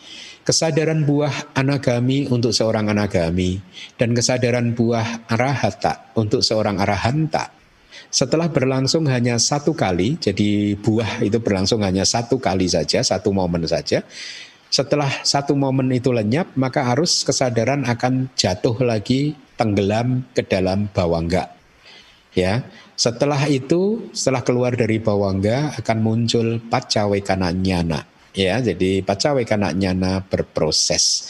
Speaker 1: kesadaran buah anagami untuk seorang anagami dan kesadaran buah arahata untuk seorang arahanta setelah berlangsung hanya satu kali, jadi buah itu berlangsung hanya satu kali saja, satu momen saja. Setelah satu momen itu lenyap, maka arus kesadaran akan jatuh lagi tenggelam ke dalam bawangga. Ya, setelah itu, setelah keluar dari bawangga akan muncul pacawekana nyana. Ya, jadi pacawekana nyana berproses.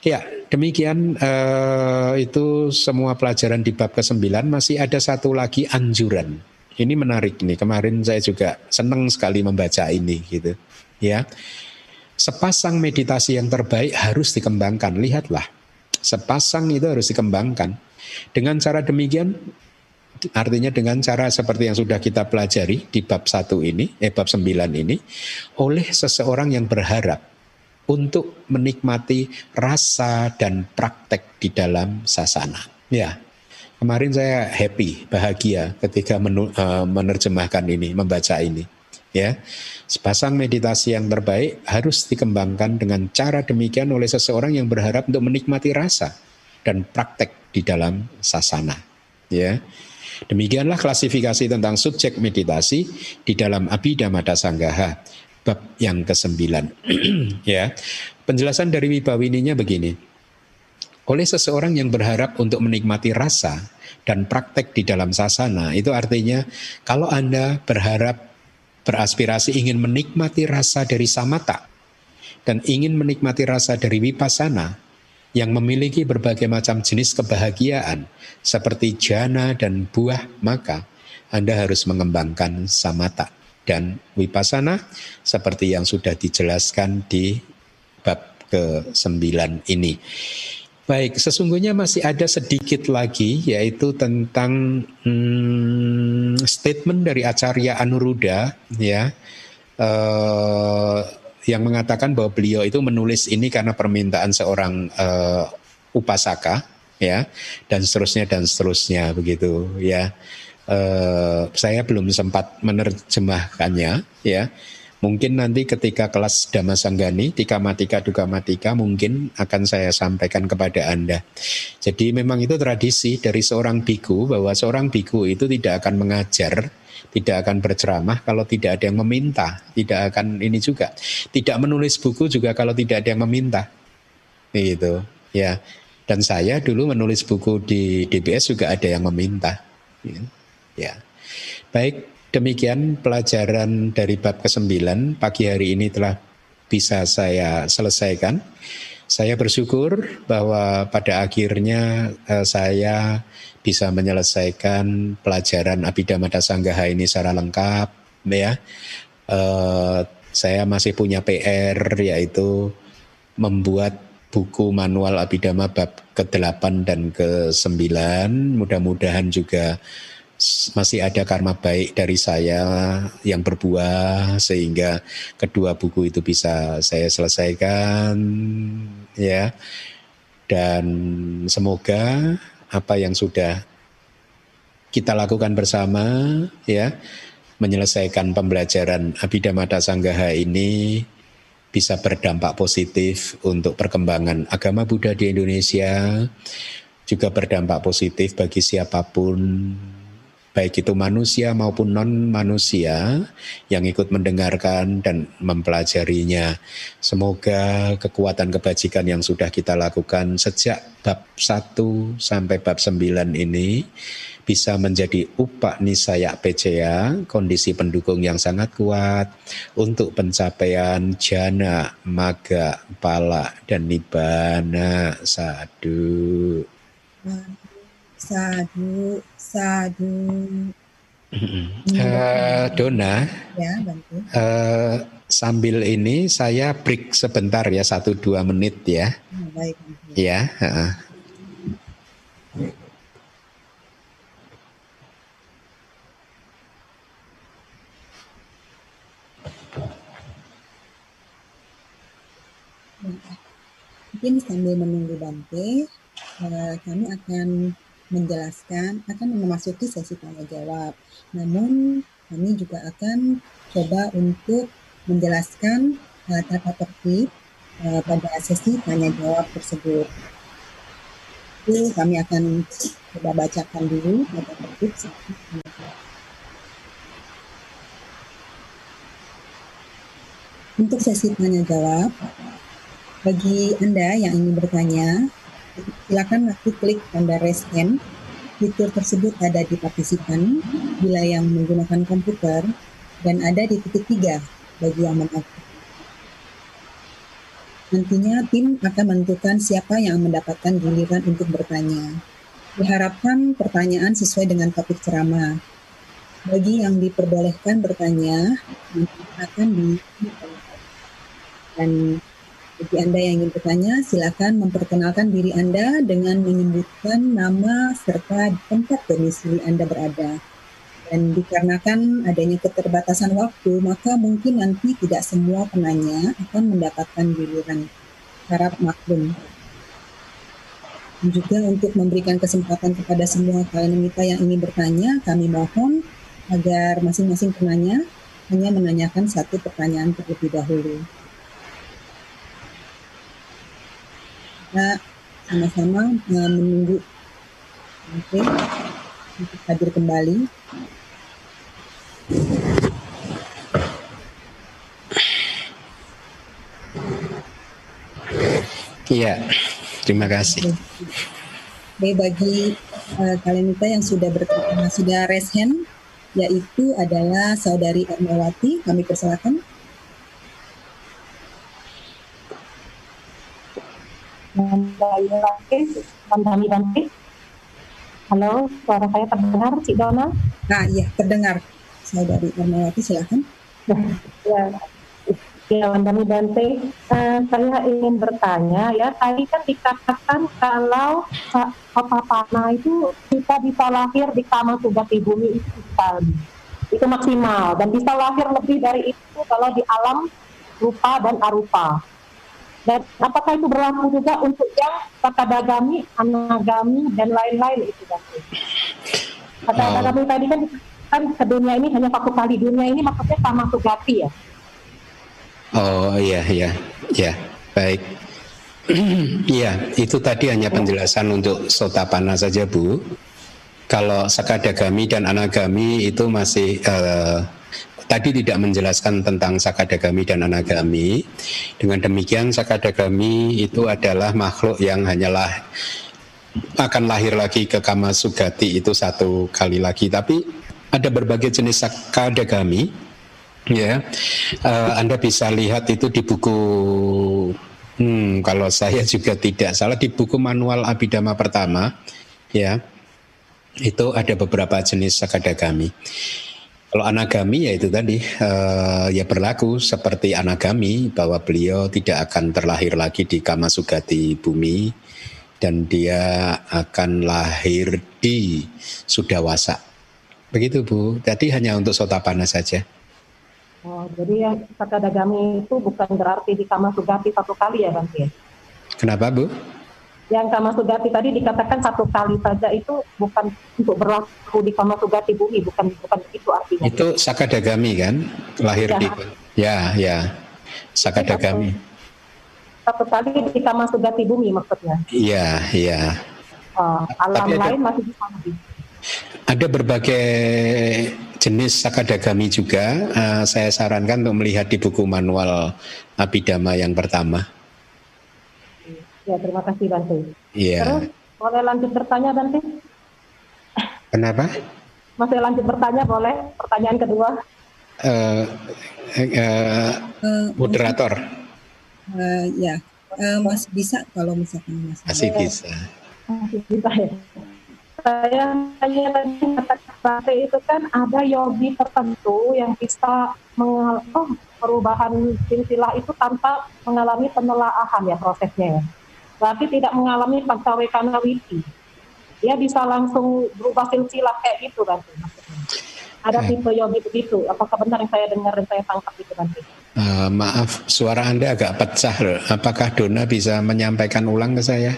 Speaker 1: Ya, demikian uh, itu semua pelajaran di bab ke-9 masih ada satu lagi anjuran. Ini menarik nih. Kemarin saya juga senang sekali membaca ini gitu. Ya. Sepasang meditasi yang terbaik harus dikembangkan. Lihatlah. Sepasang itu harus dikembangkan. Dengan cara demikian artinya dengan cara seperti yang sudah kita pelajari di bab satu ini, eh bab 9 ini oleh seseorang yang berharap untuk menikmati rasa dan praktek di dalam sasana. Ya, kemarin saya happy, bahagia ketika uh, menerjemahkan ini, membaca ini. Ya, sepasang meditasi yang terbaik harus dikembangkan dengan cara demikian oleh seseorang yang berharap untuk menikmati rasa dan praktek di dalam sasana. Ya, demikianlah klasifikasi tentang subjek meditasi di dalam Abhidhamma Sanggaha bab yang kesembilan. [clears throat] ya, penjelasan dari Wibawininya begini. Oleh seseorang yang berharap untuk menikmati rasa dan praktek di dalam sasana, itu artinya kalau Anda berharap beraspirasi ingin menikmati rasa dari samata dan ingin menikmati rasa dari wipasana yang memiliki berbagai macam jenis kebahagiaan seperti jana dan buah, maka Anda harus mengembangkan samata dan wipasana seperti yang sudah dijelaskan di bab ke-9 ini. Baik, sesungguhnya masih ada sedikit lagi yaitu tentang hmm, statement dari Acarya Anuruddha ya uh, yang mengatakan bahwa beliau itu menulis ini karena permintaan seorang uh, upasaka ya dan seterusnya dan seterusnya begitu ya uh, saya belum sempat menerjemahkannya ya. Mungkin nanti ketika kelas Dhamma Sanggani, Tika Matika Duka Matika mungkin akan saya sampaikan kepada Anda. Jadi memang itu tradisi dari seorang biku bahwa seorang biku itu tidak akan mengajar, tidak akan berceramah kalau tidak ada yang meminta, tidak akan ini juga. Tidak menulis buku juga kalau tidak ada yang meminta. Gitu, ya. Dan saya dulu menulis buku di DBS juga ada yang meminta. Ya. Ya. Baik, demikian pelajaran dari bab ke-9 pagi hari ini telah bisa saya selesaikan. Saya bersyukur bahwa pada akhirnya eh, saya bisa menyelesaikan pelajaran Abhidhamma Sanggaha ini secara lengkap ya. Eh, saya masih punya PR yaitu membuat buku manual Abhidhamma bab ke-8 dan ke-9. Mudah-mudahan juga masih ada karma baik dari saya yang berbuah sehingga kedua buku itu bisa saya selesaikan ya. Dan semoga apa yang sudah kita lakukan bersama ya menyelesaikan pembelajaran Abhidhamma Sanggaha ini bisa berdampak positif untuk perkembangan agama Buddha di Indonesia, juga berdampak positif bagi siapa pun baik itu manusia maupun non manusia yang ikut mendengarkan dan mempelajarinya. Semoga kekuatan kebajikan yang sudah kita lakukan sejak bab 1 sampai bab 9 ini bisa menjadi upak nisaya PCA, kondisi pendukung yang sangat kuat untuk pencapaian jana, maga, pala, dan nibana. Sadu.
Speaker 2: Sadu, sadu.
Speaker 1: Uh, Dona, ya, bantu. Uh, sambil ini saya break sebentar ya satu dua menit ya. Oh, baik. Ya. Uh.
Speaker 2: Mungkin sambil menunggu Bante, eh, kami akan menjelaskan, akan memasuki sesi tanya jawab. Namun kami juga akan coba untuk menjelaskan uh, tata tertib uh, pada sesi tanya jawab tersebut. Itu kami akan coba bacakan dulu tata tertib. Untuk sesi tanya jawab, bagi Anda yang ingin bertanya, silakan nanti klik tanda raise hand. Fitur tersebut ada di partisipan bila yang menggunakan komputer dan ada di titik tiga bagi yang menonton. Nantinya tim akan menentukan siapa yang mendapatkan giliran untuk bertanya. Diharapkan pertanyaan sesuai dengan topik ceramah. Bagi yang diperbolehkan bertanya, akan di dan bagi Anda yang ingin bertanya, silakan memperkenalkan diri Anda dengan menyebutkan nama serta tempat domisili Anda berada. Dan dikarenakan adanya keterbatasan waktu, maka mungkin nanti tidak semua penanya akan mendapatkan giliran. Harap maklum. Dan juga untuk memberikan kesempatan kepada semua kalian kita yang ingin bertanya, kami mohon agar masing-masing penanya hanya menanyakan satu pertanyaan terlebih dahulu. Kita sama-sama uh, menunggu oke untuk hadir kembali
Speaker 1: Iya, terima kasih.
Speaker 2: Oke, bagi uh, kalian kita yang sudah bertanya, sudah raise hand, yaitu adalah saudari Ermawati, kami persilakan.
Speaker 3: Banti. Halo, suara saya terdengar, Cik Dona?
Speaker 2: Nah, iya, terdengar. Saya dari Ermawati, silakan.
Speaker 3: ya, ya Mandani Dante, uh, saya ingin bertanya ya, tadi kan dikatakan kalau uh, kota panah itu kita bisa lahir di Kama Sugati Bumi itu sekali. Itu maksimal, dan bisa lahir lebih dari itu kalau di alam rupa dan arupa. Dan apakah itu berlaku juga untuk yang dagami, anagami, dan lain-lain itu? Kata oh. dagami tadi kan kan ke dunia ini hanya satu kali dunia ini maksudnya sama sugati ya.
Speaker 1: Oh iya iya iya baik. [clears throat] Iya, itu tadi hanya penjelasan untuk sotapana saja, Bu. Kalau sakadagami dan anagami itu masih uh, tadi tidak menjelaskan tentang sakadagami dan anagami. Dengan demikian sakadagami itu adalah makhluk yang hanyalah akan lahir lagi ke kama sugati itu satu kali lagi. Tapi ada berbagai jenis sakadagami. Ya, uh, Anda bisa lihat itu di buku Hmm, kalau saya juga tidak salah di buku manual Abidama pertama, ya, itu ada beberapa jenis sakadagami. Kalau anagami ya itu tadi uh, ya berlaku seperti anagami bahwa beliau tidak akan terlahir lagi di kama sugati bumi dan dia akan lahir di Sudawasa. Begitu Bu. Tadi hanya untuk sotapana saja.
Speaker 3: Oh, jadi yang kata dagami itu bukan berarti di kama sugati satu kali ya Bang
Speaker 1: Kenapa Bu?
Speaker 3: Yang Kama Sugati tadi dikatakan satu kali saja itu bukan untuk berlaku di Kama Sugati bumi bukan bukan itu artinya
Speaker 1: itu Sakadagami kan lahir ya. di ya ya Sakadagami.
Speaker 3: Satu kali ketika masuk gati bumi maksudnya.
Speaker 1: Iya, iya.
Speaker 3: Uh, alam
Speaker 1: Tapi ada-
Speaker 3: lain masih bisa lebih.
Speaker 1: Ada berbagai jenis sakadagami juga. Eh, saya sarankan untuk melihat di buku manual Abhidhamma yang pertama.
Speaker 3: Ya terima kasih Bante.
Speaker 1: Iya.
Speaker 3: Terus boleh lanjut bertanya Bante?
Speaker 1: Kenapa?
Speaker 3: Masih lanjut bertanya boleh? Pertanyaan kedua.
Speaker 1: Eh, eh,
Speaker 2: Eh,
Speaker 1: moderator
Speaker 2: eh, ya, eh, masih bisa kalau misalkan mas.
Speaker 1: masih bisa.
Speaker 3: Masih bisa ya. Saya tanya tadi kata Bante itu kan ada yogi tertentu yang bisa mengal oh, perubahan silsilah itu tanpa mengalami penelaahan ya prosesnya ya. Berarti tidak mengalami pancawekana witi. Dia bisa langsung berubah silsilah kayak gitu maksudnya. Ada
Speaker 1: Hmm.
Speaker 3: tipe yogi begitu. Apakah benar yang saya dengar dan saya tangkap itu Bante?
Speaker 1: Eh, maaf, suara Anda agak pecah loh. Apakah Dona bisa menyampaikan ulang ke saya?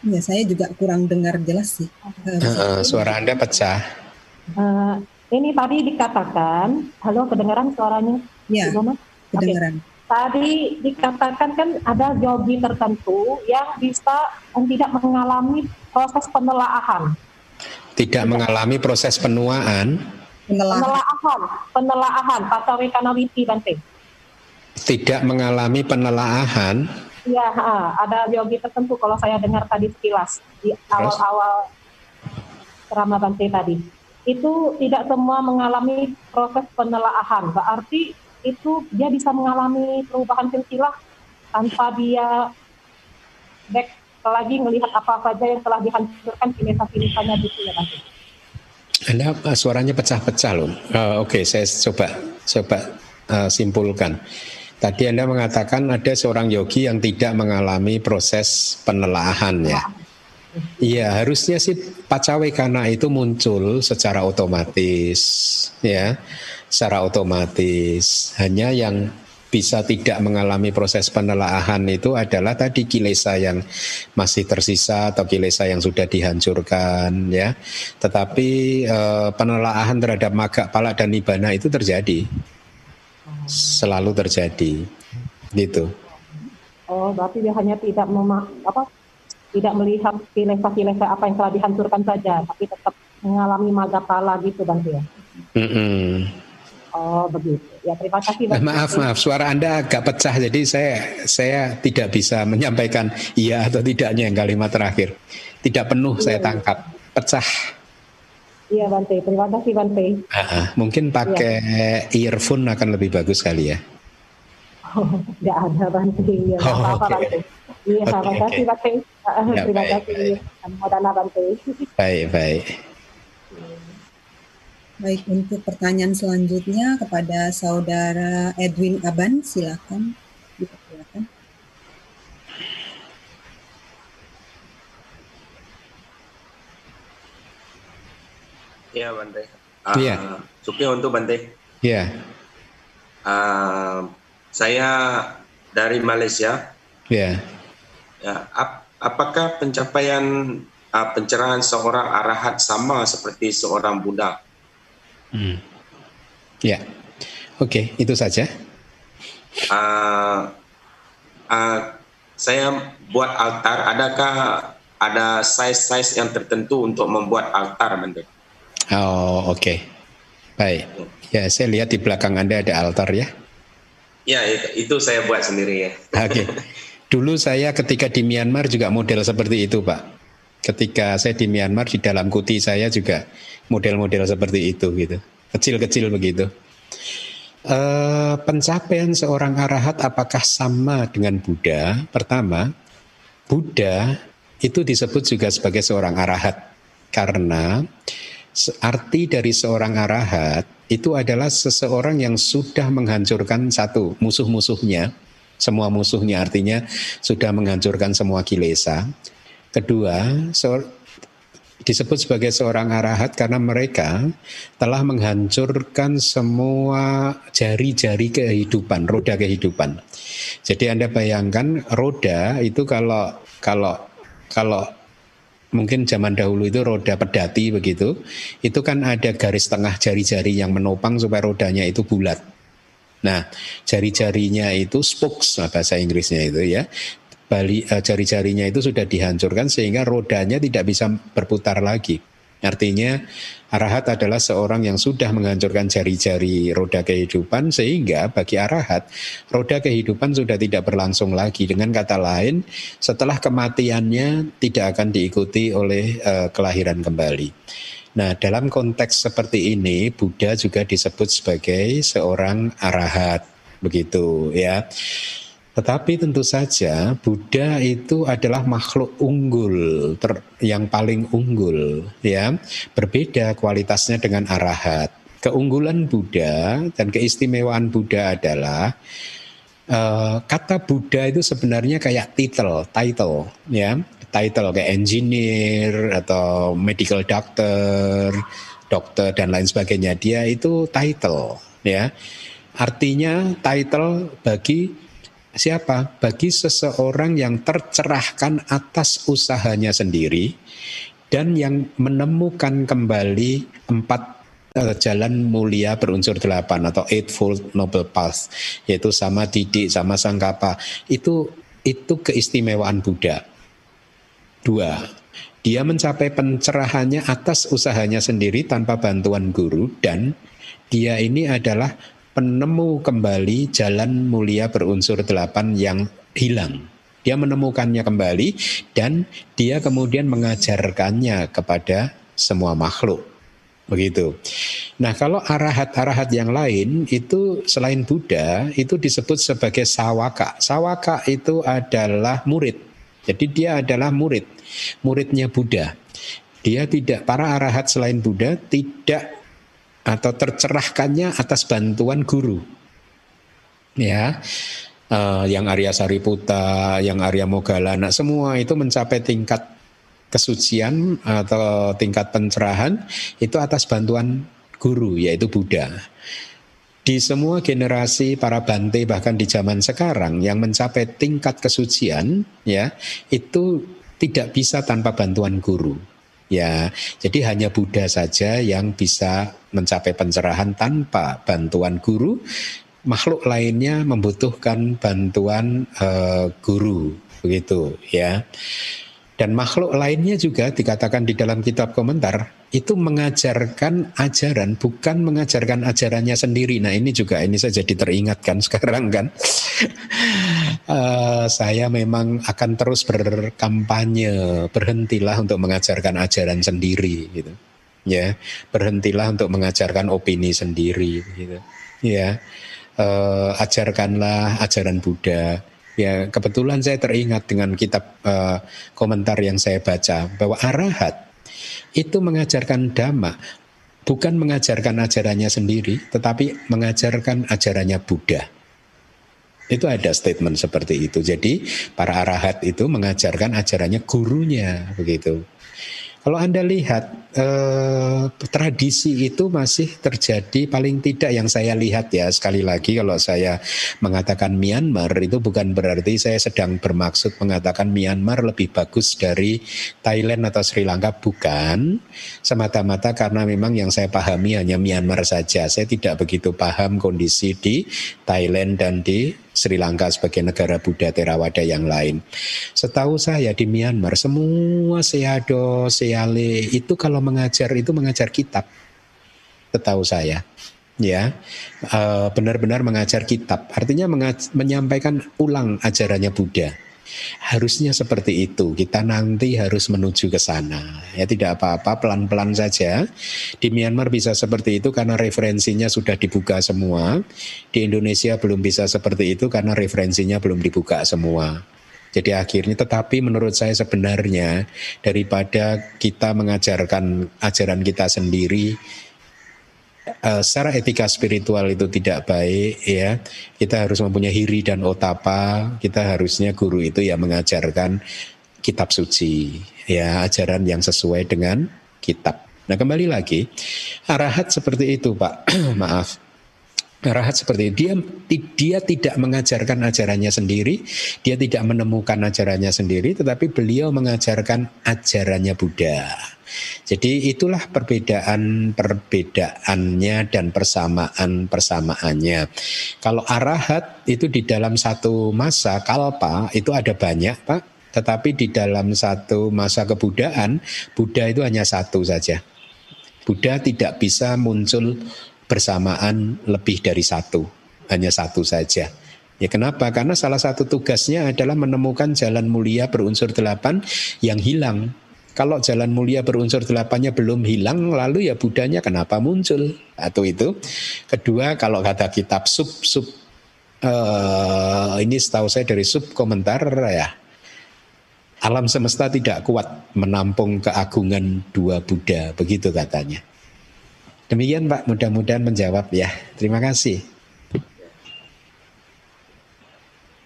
Speaker 2: Ya, saya juga kurang dengar jelas sih. Bisa-
Speaker 1: Eh, suara Anda pecah.
Speaker 3: Eh, ini tadi dikatakan, halo kedengaran suaranya?
Speaker 2: ya,
Speaker 3: Gimana?
Speaker 2: kedengaran.
Speaker 3: Tadi dikatakan kan ada yogi tertentu yang bisa yang tidak mengalami proses penelaahan.
Speaker 1: Tidak mengalami proses penuaan,
Speaker 3: Penelaahan, penelaahan, patawekana witi Bante.
Speaker 1: tidak mengalami penelaahan,
Speaker 3: Iya, ha, ada yogi tertentu kalau saya dengar tadi sekilas di awal-awal ceramah Bante tadi. Itu tidak semua mengalami proses penelaahan. Berarti itu dia bisa mengalami perubahan silsilah tanpa dia back lagi melihat apa saja yang telah dihancurkan kilesa-kilesanya gitu ya Bante.
Speaker 1: Anda eh, suaranya pecah-pecah loh. Eh, Oke, saya coba coba eh, simpulkan. Tadi Anda mengatakan ada seorang yogi yang tidak mengalami proses penelaahan ya. Iya, harusnya sih pacawekana itu muncul secara otomatis ya. Secara otomatis. Hanya yang bisa tidak mengalami proses penelaahan itu adalah tadi kilesa yang masih tersisa atau kilesa yang sudah dihancurkan ya. Tetapi eh, penelaahan terhadap maga, pala dan nibana itu terjadi. Selalu terjadi. Gitu.
Speaker 3: Oh, berarti dia hanya tidak mema apa tidak melihat kilesa-kilesa apa yang telah dihancurkan saja, tapi tetap mengalami magapala gitu Bante ya.
Speaker 1: Mm-mm.
Speaker 3: Oh, begitu. Ya, terima kasih Bante.
Speaker 1: Maaf, maaf, suara Anda agak pecah, jadi saya saya tidak bisa menyampaikan iya atau tidaknya yang kalimat terakhir. Tidak penuh saya tangkap, pecah.
Speaker 3: Iya Bante, terima kasih Bante.
Speaker 1: Ah, mungkin pakai earphone akan lebih bagus kali ya.
Speaker 3: Tidak ada Bante, ya,
Speaker 1: Oh,
Speaker 3: apa-apa
Speaker 1: oke.
Speaker 3: Bante. Iya,
Speaker 1: Oke,
Speaker 3: terima kasih
Speaker 1: oke.
Speaker 3: Bante.
Speaker 1: Ya,
Speaker 3: terima
Speaker 1: baik,
Speaker 3: kasih.
Speaker 1: baik.
Speaker 3: Bante.
Speaker 1: Baik, baik.
Speaker 2: Baik, untuk pertanyaan selanjutnya kepada saudara Edwin Aban, silakan. Silakan.
Speaker 4: Iya Bante. Ah,
Speaker 1: Iya.
Speaker 4: Supi untuk Bante.
Speaker 1: Ya,
Speaker 4: Ah, saya dari Malaysia.
Speaker 1: ya.
Speaker 4: Ya, ap- apakah pencapaian ah, pencerahan seorang arahat sama seperti seorang Buddha?
Speaker 1: Hmm. Ya. Oke, itu saja.
Speaker 4: Ah, ah, saya buat altar. Adakah ada size-size yang tertentu untuk membuat altar, Bante?
Speaker 1: Oh, oke. Baik. Ya, saya lihat di belakang Anda ada altar ya.
Speaker 4: Ya, itu, itu saya buat sendiri ya.
Speaker 1: Oke. Dulu saya ketika di Myanmar juga model seperti itu, Pak. Ketika saya di Myanmar di dalam kuti saya juga model-model seperti itu gitu. Kecil-kecil begitu. Eh, pencapaian seorang arahat apakah sama dengan Buddha? Pertama, Buddha itu disebut juga sebagai seorang arahat karena arti dari seorang arahat itu adalah seseorang yang sudah menghancurkan satu musuh-musuhnya, semua musuhnya artinya sudah menghancurkan semua kilesa. Kedua, disebut sebagai seorang arahat karena mereka telah menghancurkan semua jari-jari kehidupan, roda kehidupan. Jadi Anda bayangkan roda itu kalau kalau kalau mungkin zaman dahulu itu roda pedati begitu, itu kan ada garis tengah jari-jari yang menopang supaya rodanya itu bulat. Nah, jari-jarinya itu spokes bahasa Inggrisnya itu ya. Bali uh, jari-jarinya itu sudah dihancurkan sehingga rodanya tidak bisa berputar lagi. Artinya arahat adalah seorang yang sudah menghancurkan jari-jari roda kehidupan sehingga bagi arahat roda kehidupan sudah tidak berlangsung lagi. Dengan kata lain, setelah kematiannya tidak akan diikuti oleh uh, kelahiran kembali. Nah, dalam konteks seperti ini Buddha juga disebut sebagai seorang arahat, begitu ya. Tetapi tentu saja Buddha itu adalah makhluk unggul ter, yang paling unggul ya. Berbeda kualitasnya dengan arahat. Keunggulan Buddha dan keistimewaan Buddha adalah uh, kata Buddha itu sebenarnya kayak title, title ya. Title kayak engineer atau medical doctor, dokter dan lain sebagainya. Dia itu title ya. Artinya title bagi siapa? Bagi seseorang yang tercerahkan atas usahanya sendiri dan yang menemukan kembali empat uh, jalan mulia berunsur delapan atau eightfold noble path yaitu sama didik sama sangkapa itu itu keistimewaan Buddha dua dia mencapai pencerahannya atas usahanya sendiri tanpa bantuan guru dan dia ini adalah penemu kembali jalan mulia berunsur delapan yang hilang. Dia menemukannya kembali dan dia kemudian mengajarkannya kepada semua makhluk. Begitu. Nah, kalau arahat-arahat yang lain itu selain Buddha itu disebut sebagai sawaka. Sawaka itu adalah murid. Jadi dia adalah murid, muridnya Buddha. Dia tidak para arahat selain Buddha tidak atau tercerahkannya atas bantuan guru. Ya. Uh, yang Arya Sariputa, yang Arya Mogalana, semua itu mencapai tingkat kesucian atau tingkat pencerahan itu atas bantuan guru yaitu Buddha. Di semua generasi para bante bahkan di zaman sekarang yang mencapai tingkat kesucian ya itu tidak bisa tanpa bantuan guru. Ya, jadi hanya Buddha saja yang bisa mencapai pencerahan tanpa bantuan guru. Makhluk lainnya membutuhkan bantuan uh, guru, begitu ya. Dan makhluk lainnya juga dikatakan di dalam kitab komentar itu mengajarkan ajaran bukan mengajarkan ajarannya sendiri. Nah ini juga ini saya jadi teringatkan [laughs] sekarang kan. uh, [laughs] saya memang akan terus berkampanye berhentilah untuk mengajarkan ajaran sendiri gitu. Ya berhentilah untuk mengajarkan opini sendiri gitu. Ya uh, ajarkanlah ajaran Buddha Ya, kebetulan saya teringat dengan kitab uh, komentar yang saya baca bahwa arahat itu mengajarkan dhamma bukan mengajarkan ajarannya sendiri, tetapi mengajarkan ajarannya Buddha. Itu ada statement seperti itu. Jadi para arahat itu mengajarkan ajarannya gurunya begitu. Kalau Anda lihat eh, tradisi itu masih terjadi paling tidak yang saya lihat ya sekali lagi kalau saya mengatakan Myanmar itu bukan berarti saya sedang bermaksud mengatakan Myanmar lebih bagus dari Thailand atau Sri Lanka bukan semata-mata karena memang yang saya pahami hanya Myanmar saja. Saya tidak begitu paham kondisi di Thailand dan di Sri Lanka sebagai negara Buddha Theravada yang lain. Setahu saya di Myanmar semua seado, seale itu kalau mengajar itu mengajar kitab. Setahu saya ya eh, benar-benar mengajar kitab artinya menyampaikan ulang ajarannya Buddha Harusnya seperti itu. Kita nanti harus menuju ke sana. Ya tidak apa-apa, pelan-pelan saja. Di Myanmar bisa seperti itu karena referensinya sudah dibuka semua. Di Indonesia belum bisa seperti itu karena referensinya belum dibuka semua. Jadi akhirnya tetapi menurut saya sebenarnya daripada kita mengajarkan ajaran kita sendiri uh, secara etika spiritual itu tidak baik ya. Kita harus mempunyai hiri dan otapa. Kita harusnya guru itu ya mengajarkan kitab suci ya ajaran yang sesuai dengan kitab. Nah kembali lagi arahat seperti itu pak. [clears throat] Maaf Arahat seperti itu. Dia dia tidak mengajarkan ajarannya sendiri, dia tidak menemukan ajarannya sendiri, tetapi beliau mengajarkan ajarannya Buddha. Jadi itulah perbedaan perbedaannya dan persamaan persamaannya. Kalau arahat itu di dalam satu masa kalpa itu ada banyak pak, tetapi di dalam satu masa kebudaan Buddha itu hanya satu saja. Buddha tidak bisa muncul bersamaan lebih dari satu, hanya satu saja. Ya kenapa? Karena salah satu tugasnya adalah menemukan jalan mulia berunsur delapan yang hilang. Kalau jalan mulia berunsur delapannya belum hilang, lalu ya Budanya kenapa muncul? Atau itu. Kedua, kalau kata kitab sub sub uh, ini setahu saya dari sub komentar ya. Alam semesta tidak kuat menampung keagungan dua Buddha, begitu katanya. Demikian Pak, mudah-mudahan menjawab ya. Terima kasih.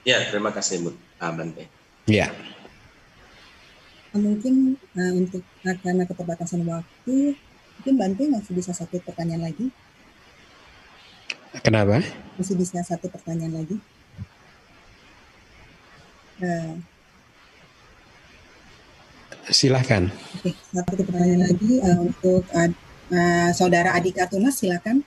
Speaker 4: Ya, terima kasih Bu Bante.
Speaker 1: Ya.
Speaker 2: Mungkin uh, untuk karena keterbatasan waktu, mungkin Bante masih bisa satu pertanyaan lagi.
Speaker 1: Kenapa?
Speaker 2: Masih bisa satu pertanyaan lagi. Uh,
Speaker 1: Silahkan.
Speaker 2: Oke, satu pertanyaan lagi uh, untuk uh, Uh, Saudara Adika Tunas, silakan.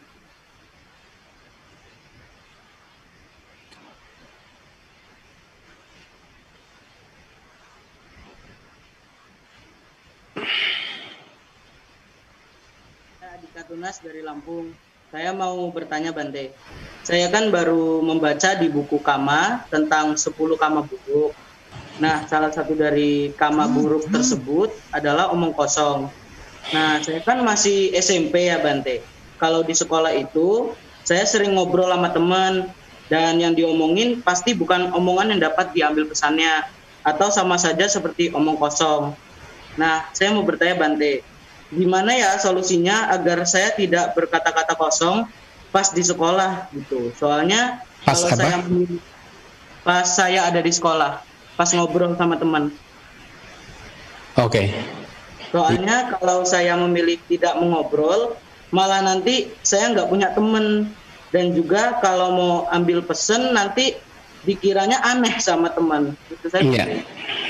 Speaker 5: Adika Tunas dari Lampung. Saya mau bertanya Bante. Saya kan baru membaca di buku Kama tentang 10 kama buruk. Nah, salah satu dari kama buruk tersebut adalah omong kosong Nah, saya kan masih SMP ya Bante. Kalau di sekolah itu, saya sering ngobrol sama teman dan yang diomongin pasti bukan omongan yang dapat diambil pesannya atau sama saja seperti omong kosong. Nah, saya mau bertanya Bante, gimana ya solusinya agar saya tidak berkata-kata kosong pas di sekolah gitu. Soalnya pas kalau apa? saya pas saya ada di sekolah, pas ngobrol sama teman.
Speaker 1: Oke. Okay.
Speaker 5: Soalnya kalau saya memilih tidak mengobrol, malah nanti saya nggak punya temen. Dan juga kalau mau ambil pesen nanti dikiranya aneh sama teman.
Speaker 1: Itu saya. Iya,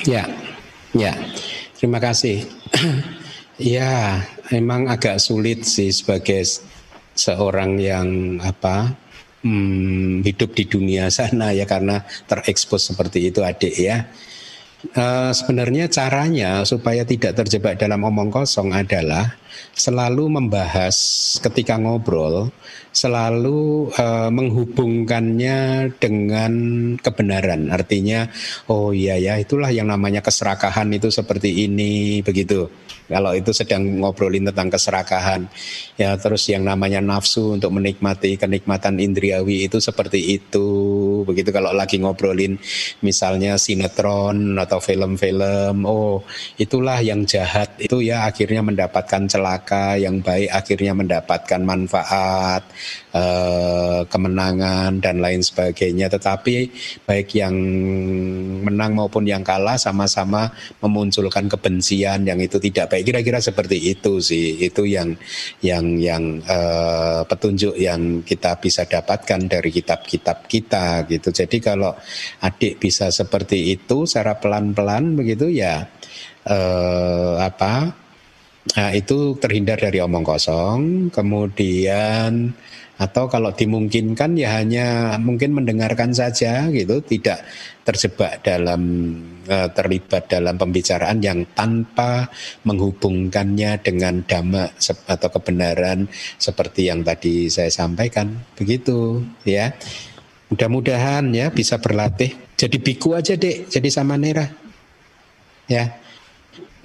Speaker 1: iya, iya. Terima kasih. [clears throat] ya, emang agak sulit sih sebagai seorang yang apa hmm, hidup di dunia [laughs] sana ya karena terekspos seperti itu adik ya Uh, sebenarnya caranya supaya tidak terjebak dalam omong kosong adalah selalu membahas ketika ngobrol, selalu uh, menghubungkannya dengan kebenaran. Artinya, oh iya ya, itulah yang namanya keserakahan itu seperti ini, begitu. Kalau itu sedang ngobrolin tentang keserakahan, ya terus yang namanya nafsu untuk menikmati kenikmatan indriawi itu seperti itu, begitu. Kalau lagi ngobrolin misalnya sinetron atau film-film, oh itulah yang jahat itu ya akhirnya mendapatkan celaka, yang baik akhirnya mendapatkan manfaat, eh, kemenangan dan lain sebagainya. Tetapi baik yang menang maupun yang kalah sama-sama memunculkan kebencian yang itu tidak baik. Kira-kira seperti itu sih. Itu yang yang yang uh, petunjuk yang kita bisa dapatkan dari kitab-kitab kita gitu. Jadi kalau adik bisa seperti itu secara pelan-pelan begitu ya uh, apa nah, itu terhindar dari omong kosong. Kemudian atau kalau dimungkinkan ya hanya mungkin mendengarkan saja gitu. Tidak terjebak dalam uh, terlibat dalam pembicaraan yang tanpa menghubungkannya dengan dhamma atau kebenaran seperti yang tadi saya sampaikan. Begitu ya. Mudah-mudahan ya bisa berlatih. Jadi biku aja dek jadi sama nera. Ya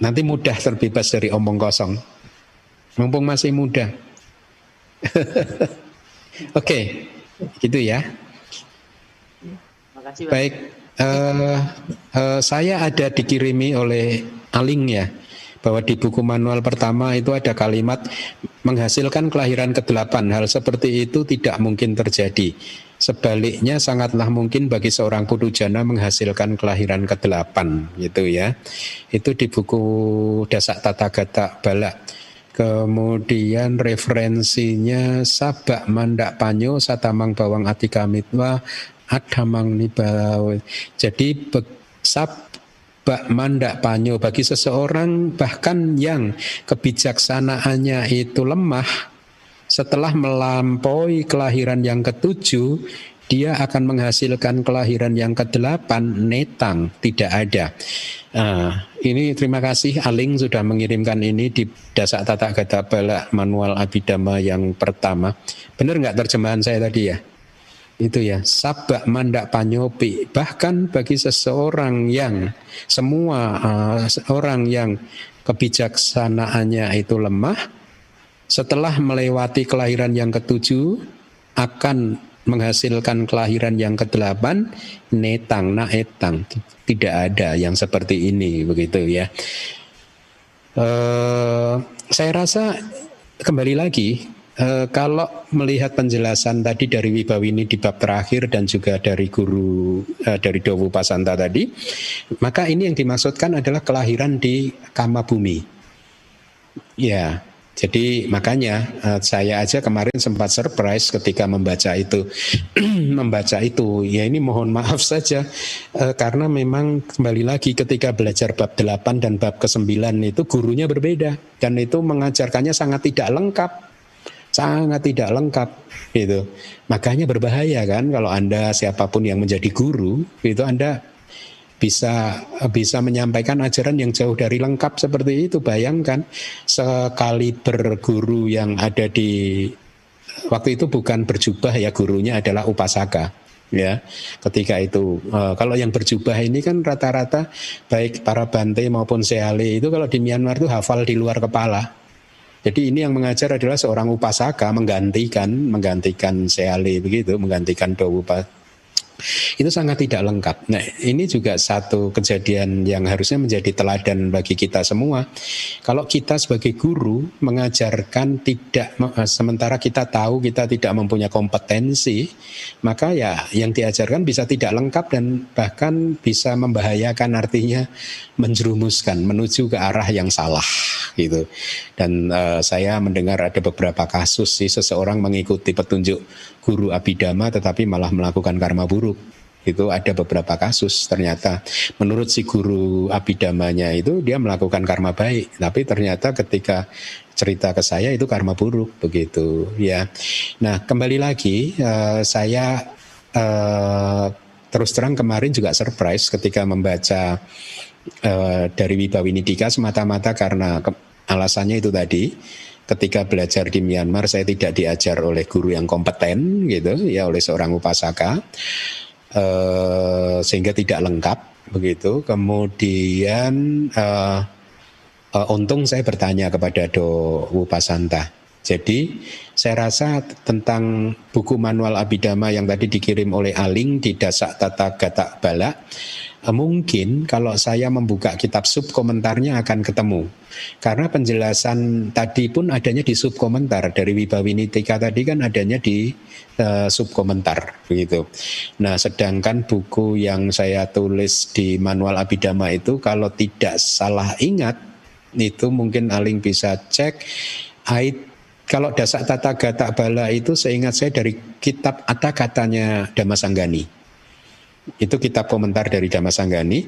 Speaker 1: nanti mudah terbebas dari omong kosong mumpung masih muda [laughs] Oke, okay. gitu ya. Makasih, Baik, uh, uh, saya ada dikirimi oleh Aling ya bahwa di buku manual pertama itu ada kalimat menghasilkan kelahiran ke-8. Hal seperti itu tidak mungkin terjadi. Sebaliknya sangatlah mungkin bagi seorang putujana menghasilkan kelahiran ke-8 gitu ya. Itu di buku Dasak Tata Gata Bala Kemudian referensinya sabak mandak panyo satamang bawang atika mitwa adamang nibaw. Jadi sabak mandak panyo bagi seseorang bahkan yang kebijaksanaannya itu lemah setelah melampaui kelahiran yang ketujuh dia akan menghasilkan kelahiran yang kedelapan netang tidak ada. Uh, ini terima kasih Aling sudah mengirimkan ini di dasar tata gata bala manual abidama yang pertama. Benar nggak terjemahan saya tadi ya? Itu ya, sabak mandak panyopi. Bahkan bagi seseorang yang semua uh, orang yang kebijaksanaannya itu lemah, setelah melewati kelahiran yang ketujuh akan menghasilkan kelahiran yang kedelapan netang naetang. Tidak ada yang seperti ini begitu ya. Uh, saya rasa kembali lagi uh, kalau melihat penjelasan tadi dari Wibawini di bab terakhir dan juga dari guru uh, dari Dowu Pasanta tadi maka ini yang dimaksudkan adalah kelahiran di kama bumi. Ya jadi makanya uh, saya aja kemarin sempat surprise ketika membaca itu, [clears throat] membaca itu. Ya ini mohon maaf saja uh, karena memang kembali lagi ketika belajar bab 8 dan bab ke-9 itu gurunya berbeda dan itu mengajarkannya sangat tidak lengkap. Sangat tidak lengkap gitu. Makanya berbahaya kan kalau Anda siapa pun yang menjadi guru itu Anda bisa bisa menyampaikan ajaran yang jauh dari lengkap seperti itu. Bayangkan sekali berguru yang ada di waktu itu bukan berjubah ya gurunya adalah upasaka ya ketika itu e, kalau yang berjubah ini kan rata-rata baik para bante maupun seale itu kalau di Myanmar itu hafal di luar kepala jadi ini yang mengajar adalah seorang upasaka menggantikan menggantikan seale begitu menggantikan dowu itu sangat tidak lengkap. Nah, ini juga satu kejadian yang harusnya menjadi teladan bagi kita semua. Kalau kita sebagai guru mengajarkan tidak eh, sementara kita tahu kita tidak mempunyai kompetensi, maka ya yang diajarkan bisa tidak lengkap dan bahkan bisa membahayakan artinya menjerumuskan menuju ke arah yang salah gitu. Dan uh, saya mendengar ada beberapa kasus sih seseorang mengikuti petunjuk guru abidama tetapi malah melakukan karma buruk. Itu ada beberapa kasus. Ternyata menurut si guru abidamanya itu dia melakukan karma baik. Tapi ternyata ketika cerita ke saya itu karma buruk begitu ya. Nah kembali lagi uh, saya uh, terus terang kemarin juga surprise ketika membaca uh, dari Wibawinidika semata-mata karena alasannya itu tadi ketika belajar di Myanmar saya tidak diajar oleh guru yang kompeten gitu ya oleh seorang upasaka uh, sehingga tidak lengkap begitu. Kemudian uh, uh, untung saya bertanya kepada Do Upasanta. Jadi saya rasa tentang buku manual Abidama yang tadi dikirim oleh Aling di Dasak Tata Gata Bala Eh, mungkin kalau saya membuka kitab sub komentarnya akan ketemu. Karena penjelasan tadi pun adanya di sub komentar dari Wibawinitika tadi kan adanya di uh, sub komentar begitu. Nah, sedangkan buku yang saya tulis di manual Abidama itu kalau tidak salah ingat itu mungkin Aling bisa cek ait kalau dasak tata gata bala itu seingat saya dari kitab ada katanya Damasanggani itu kitab komentar dari Damasanggani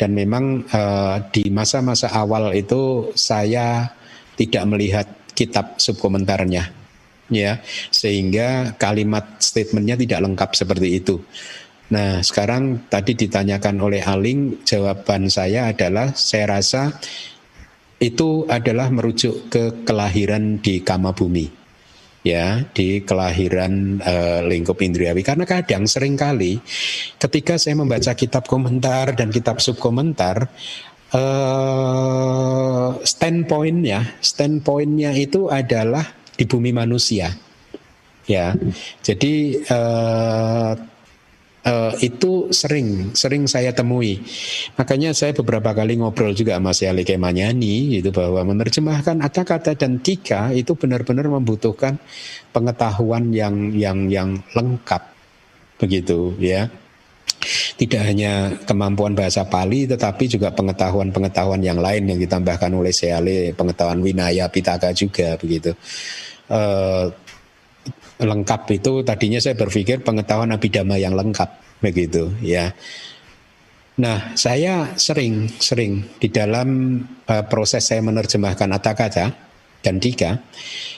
Speaker 1: dan memang uh, di masa-masa awal itu saya tidak melihat kitab subkomentarnya ya. Sehingga kalimat statementnya tidak lengkap seperti itu. Nah sekarang tadi ditanyakan oleh Aling jawaban saya adalah saya rasa itu adalah merujuk ke kelahiran di Kama Bumi ya di kelahiran uh, lingkup indriawi. Karena kadang sering kali ketika saya membaca kitab komentar dan kitab subkomentar uh, standpointnya standpointnya itu adalah di bumi manusia. Ya jadi uh, uh, itu sering sering saya temui. Makanya saya beberapa kali ngobrol juga sama si Kemanyani itu bahwa menerjemahkan kata-kata dan tika itu benar-benar membutuhkan pengetahuan yang yang yang lengkap begitu ya. tidak hanya kemampuan bahasa Pali tetapi juga pengetahuan-pengetahuan yang lain yang ditambahkan oleh Seale, pengetahuan Winaya Pitaka juga begitu. Uh, lengkap itu tadinya saya berpikir pengetahuan abidama yang lengkap begitu ya. Nah, saya sering sering di dalam uh, proses saya menerjemahkan Atakata dan Dika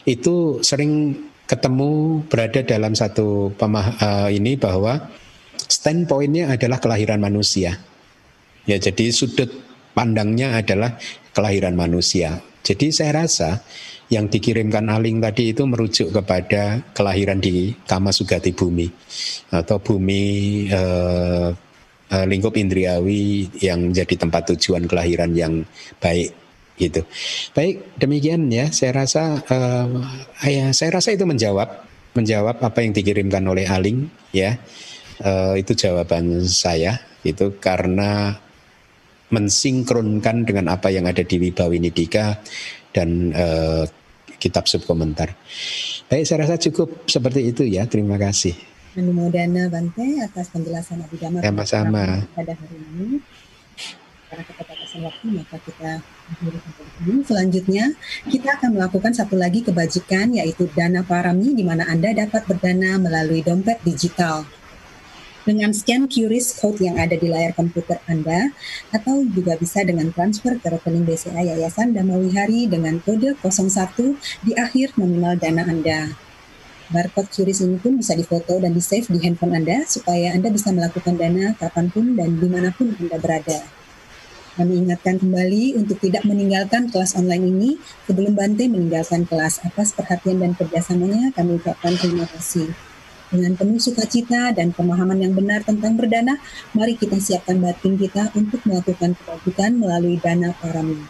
Speaker 1: itu sering ketemu berada dalam satu pemah uh, ini bahwa standpointnya adalah kelahiran manusia. Ya, jadi sudut pandangnya adalah kelahiran manusia. Jadi saya rasa yang dikirimkan Aling tadi itu merujuk kepada kelahiran di Kama Sugati Bumi atau bumi eh, eh, lingkup indriawi yang jadi tempat tujuan kelahiran yang baik gitu. Baik demikian ya. Saya rasa eh, ya saya rasa itu menjawab menjawab apa yang dikirimkan oleh Aling ya. Eh, itu jawaban saya itu karena mensinkronkan dengan apa yang ada di Wibawinidika dan uh, kitab subkomentar. Baik, saya rasa cukup seperti itu ya. Terima kasih.
Speaker 2: Anumodana Bante atas penjelasan Abhidhamma
Speaker 1: sama-sama
Speaker 2: pada hari ini. Karena keterbatasan waktu, maka kita Selanjutnya, kita akan melakukan satu lagi kebajikan, yaitu dana parami, di mana Anda dapat berdana melalui dompet digital dengan scan QRIS code yang ada di layar komputer Anda atau juga bisa dengan transfer ke rekening BCA Yayasan Damawihari dengan kode 01 di akhir nominal dana Anda. Barcode QRIS ini pun bisa difoto dan di-save di handphone Anda supaya Anda bisa melakukan dana kapan pun dan di mana pun Anda berada. Kami ingatkan kembali untuk tidak meninggalkan kelas online ini sebelum Bante meninggalkan kelas. Atas perhatian dan kerjasamanya kami ucapkan terima kasih. Dengan penuh sukacita dan pemahaman yang benar tentang berdana, mari kita siapkan batin kita untuk melakukan kebajikan melalui dana parami.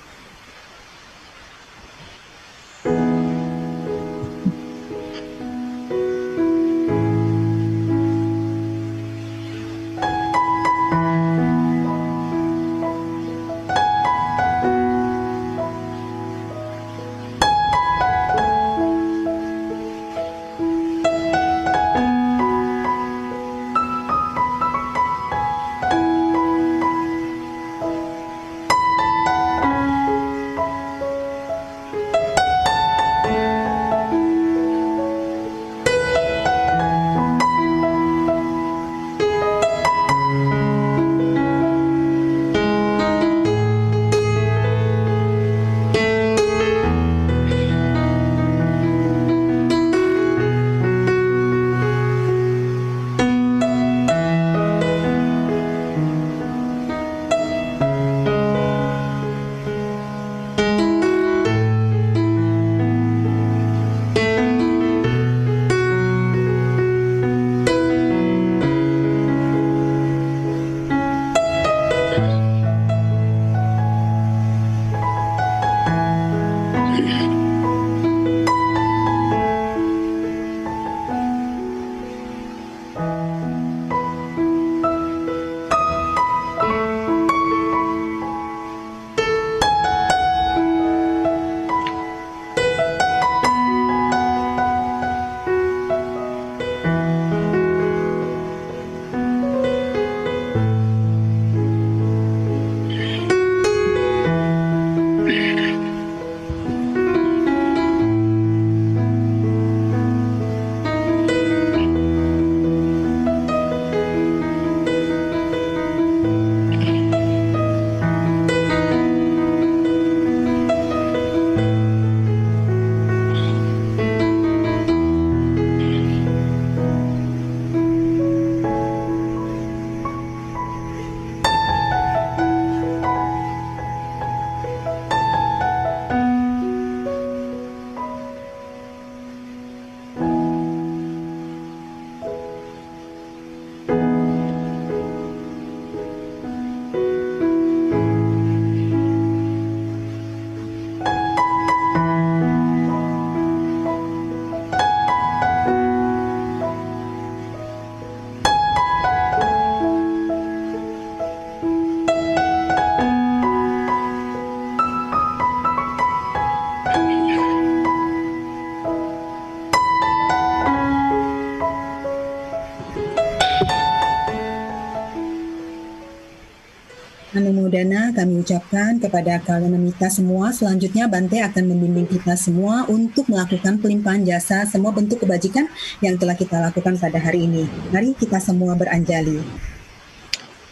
Speaker 2: Kami ucapkan kepada kalian kita semua. Selanjutnya Bante akan membimbing kita semua untuk melakukan pelimpahan jasa semua bentuk kebajikan yang telah kita lakukan pada hari ini. Mari kita semua beranjali.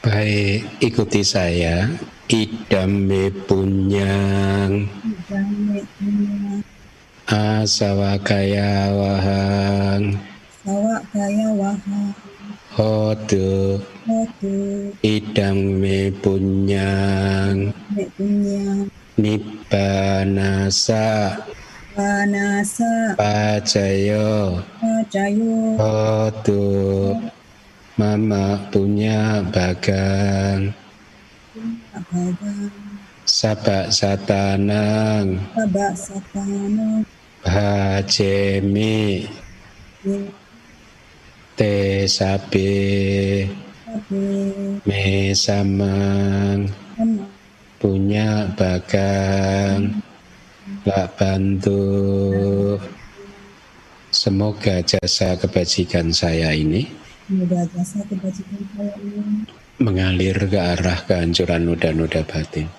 Speaker 1: Baik, ikuti saya. Idame punyang.
Speaker 2: Idame punyang.
Speaker 1: Asawa kaya wahang. Idam me punyang. Nibbanasa.
Speaker 2: Panasa.
Speaker 1: Pacayo.
Speaker 2: Pacayo.
Speaker 1: Hotu. Mama punya bagang. Sabak satanang.
Speaker 2: Sabak satanang.
Speaker 1: Bhajemi. Te sabe. Samang. Punya bagang. Lak bantu. Semoga jasa kebajikan saya ini
Speaker 2: Semoga jasa kebajikan saya ini
Speaker 1: mengalir ke arah kehancuran noda-noda batin.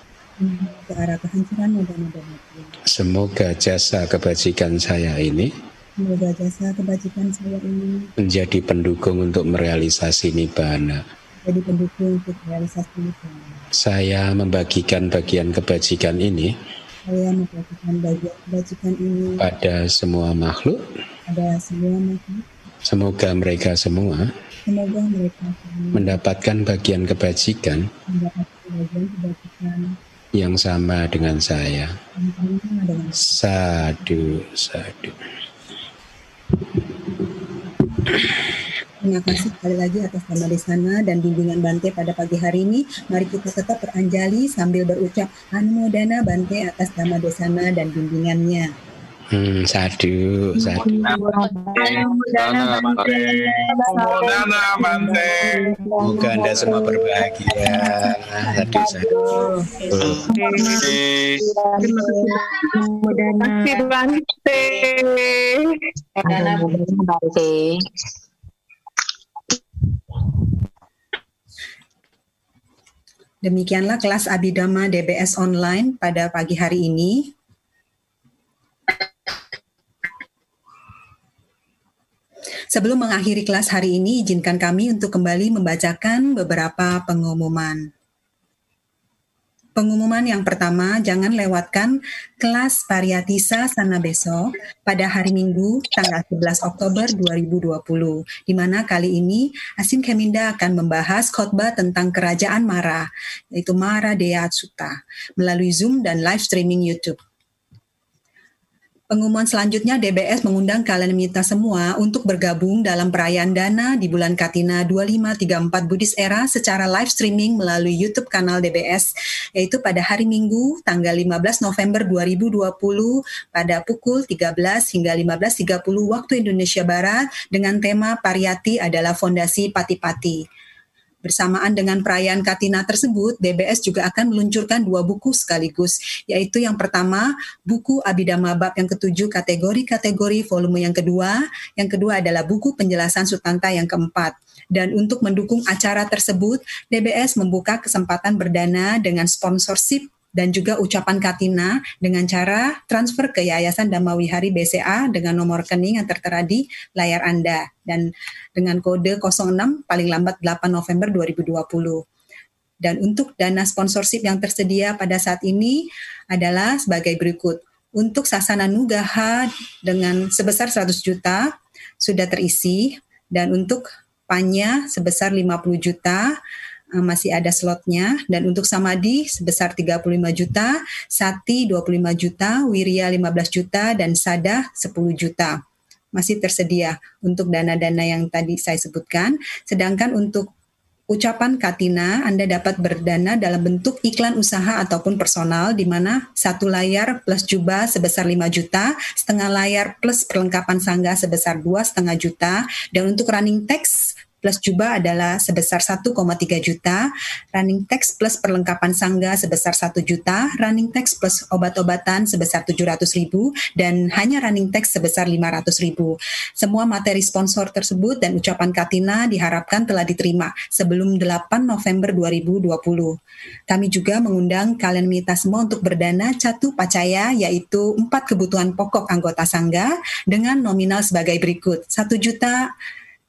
Speaker 2: ke arah kehancuran noda-noda batin.
Speaker 1: Semoga jasa kebajikan saya ini
Speaker 2: Semoga jasa kebajikan saya ini
Speaker 1: menjadi pendukung untuk merealisasi nibbana.
Speaker 2: Jadi pendukung untuk realisasi nibbana.
Speaker 1: Saya membagikan bagian kebajikan ini
Speaker 2: Saya membagikan bagian kebajikan ini
Speaker 1: pada semua makhluk.
Speaker 2: pada semua makhluk.
Speaker 1: Semoga mereka semua
Speaker 2: Semoga mereka semua
Speaker 1: mendapatkan bagian kebajikan
Speaker 2: mendapatkan bagian kebajikan
Speaker 1: yang sama dengan saya.
Speaker 2: dengan
Speaker 1: Sadu, sadu.
Speaker 2: Terima kasih sekali lagi atas nama Desana dan bimbingan Bante pada pagi hari ini. Mari kita tetap beranjali sambil berucap Anumodana Bante atas nama Desana dan bimbingannya.
Speaker 1: Hmm, sadu, sadu. Semoga Anda semua berbahagia. Sadu, sadu.
Speaker 3: Terima kasih Bante. Bante.
Speaker 2: Demikianlah kelas Abidama DBS online pada pagi hari ini. Sebelum mengakhiri kelas hari ini, izinkan kami untuk kembali membacakan beberapa pengumuman. Pengumuman yang pertama, jangan lewatkan kelas Pariatisa Sana besok pada hari Minggu tanggal 11 Oktober 2020, di mana kali ini Asim Keminda akan membahas khotbah tentang Kerajaan Mara, yaitu Mara Dea Sutta, melalui Zoom dan live streaming YouTube. Pengumuman selanjutnya DBS mengundang kalian minta semua untuk bergabung dalam perayaan dana di bulan Katina 2534 Buddhist Era secara live streaming melalui YouTube kanal DBS yaitu pada hari Minggu tanggal 15 November 2020 pada pukul 13 hingga 15.30 waktu Indonesia Barat dengan tema Pariyati adalah Fondasi Pati-Pati. Bersamaan dengan perayaan Katina tersebut, DBS juga akan meluncurkan dua buku sekaligus, yaitu yang pertama, buku Abhidhamma Bab yang ketujuh kategori-kategori volume yang kedua, yang kedua adalah buku penjelasan Sutanta yang keempat. Dan untuk mendukung acara tersebut, DBS membuka kesempatan berdana dengan sponsorship dan juga ucapan Katina dengan cara transfer ke Yayasan Damawihari BCA dengan nomor rekening yang tertera di layar Anda dan dengan kode 06 paling lambat 8 November 2020. Dan untuk dana sponsorship yang tersedia pada saat ini adalah sebagai berikut. Untuk Sasana Nugaha dengan sebesar 100 juta sudah terisi dan untuk Panya sebesar 50 juta masih ada slotnya dan untuk Samadi sebesar 35 juta, Sati 25 juta, Wirya 15 juta dan Sada 10 juta. Masih tersedia untuk dana-dana yang tadi saya sebutkan. Sedangkan untuk ucapan Katina Anda dapat berdana dalam bentuk iklan usaha ataupun personal di mana satu layar plus jubah sebesar 5 juta, setengah layar plus perlengkapan sangga sebesar dua setengah juta, dan untuk running text plus jubah adalah sebesar 1,3 juta, running tax plus perlengkapan sangga sebesar 1 juta, running tax plus obat-obatan sebesar 700 ribu, dan hanya running tax sebesar 500 ribu. Semua materi sponsor tersebut dan ucapan Katina diharapkan telah diterima sebelum 8 November 2020. Kami juga mengundang kalian minta semua untuk berdana catu pacaya yaitu empat kebutuhan pokok anggota sangga dengan nominal sebagai berikut. 1 juta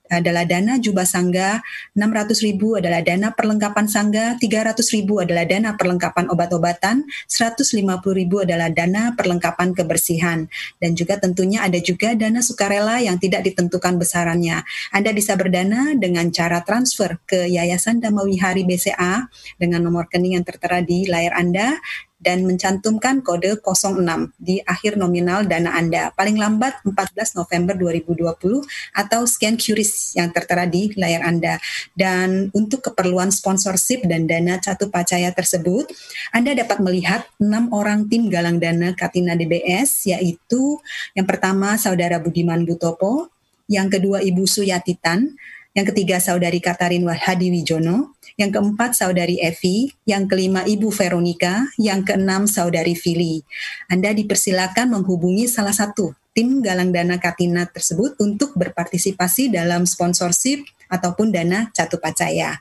Speaker 2: adalah dana jubah sangga, 600 ribu adalah dana perlengkapan sangga, 300 ribu adalah dana perlengkapan obat-obatan, 150 ribu adalah dana perlengkapan kebersihan. Dan juga tentunya ada juga dana sukarela yang tidak ditentukan besarannya. Anda bisa berdana dengan cara transfer ke Yayasan Damawihari BCA dengan nomor rekening yang tertera di layar Anda dan mencantumkan kode 06 di akhir nominal dana Anda paling lambat 14 November 2020 atau scan QRIS yang tertera di layar Anda. Dan untuk keperluan sponsorship dan dana catu pacaya tersebut, Anda dapat melihat enam orang tim galang dana Katina DBS yaitu yang pertama Saudara Budiman Butopo, yang kedua Ibu Suyatitan, yang ketiga saudari Katarin Wahadi Wijono, yang keempat saudari Evi, yang kelima Ibu Veronica, yang keenam saudari Vili. Anda dipersilakan menghubungi salah satu tim galang dana Katina tersebut untuk berpartisipasi dalam sponsorship ataupun dana Catu Pacaya.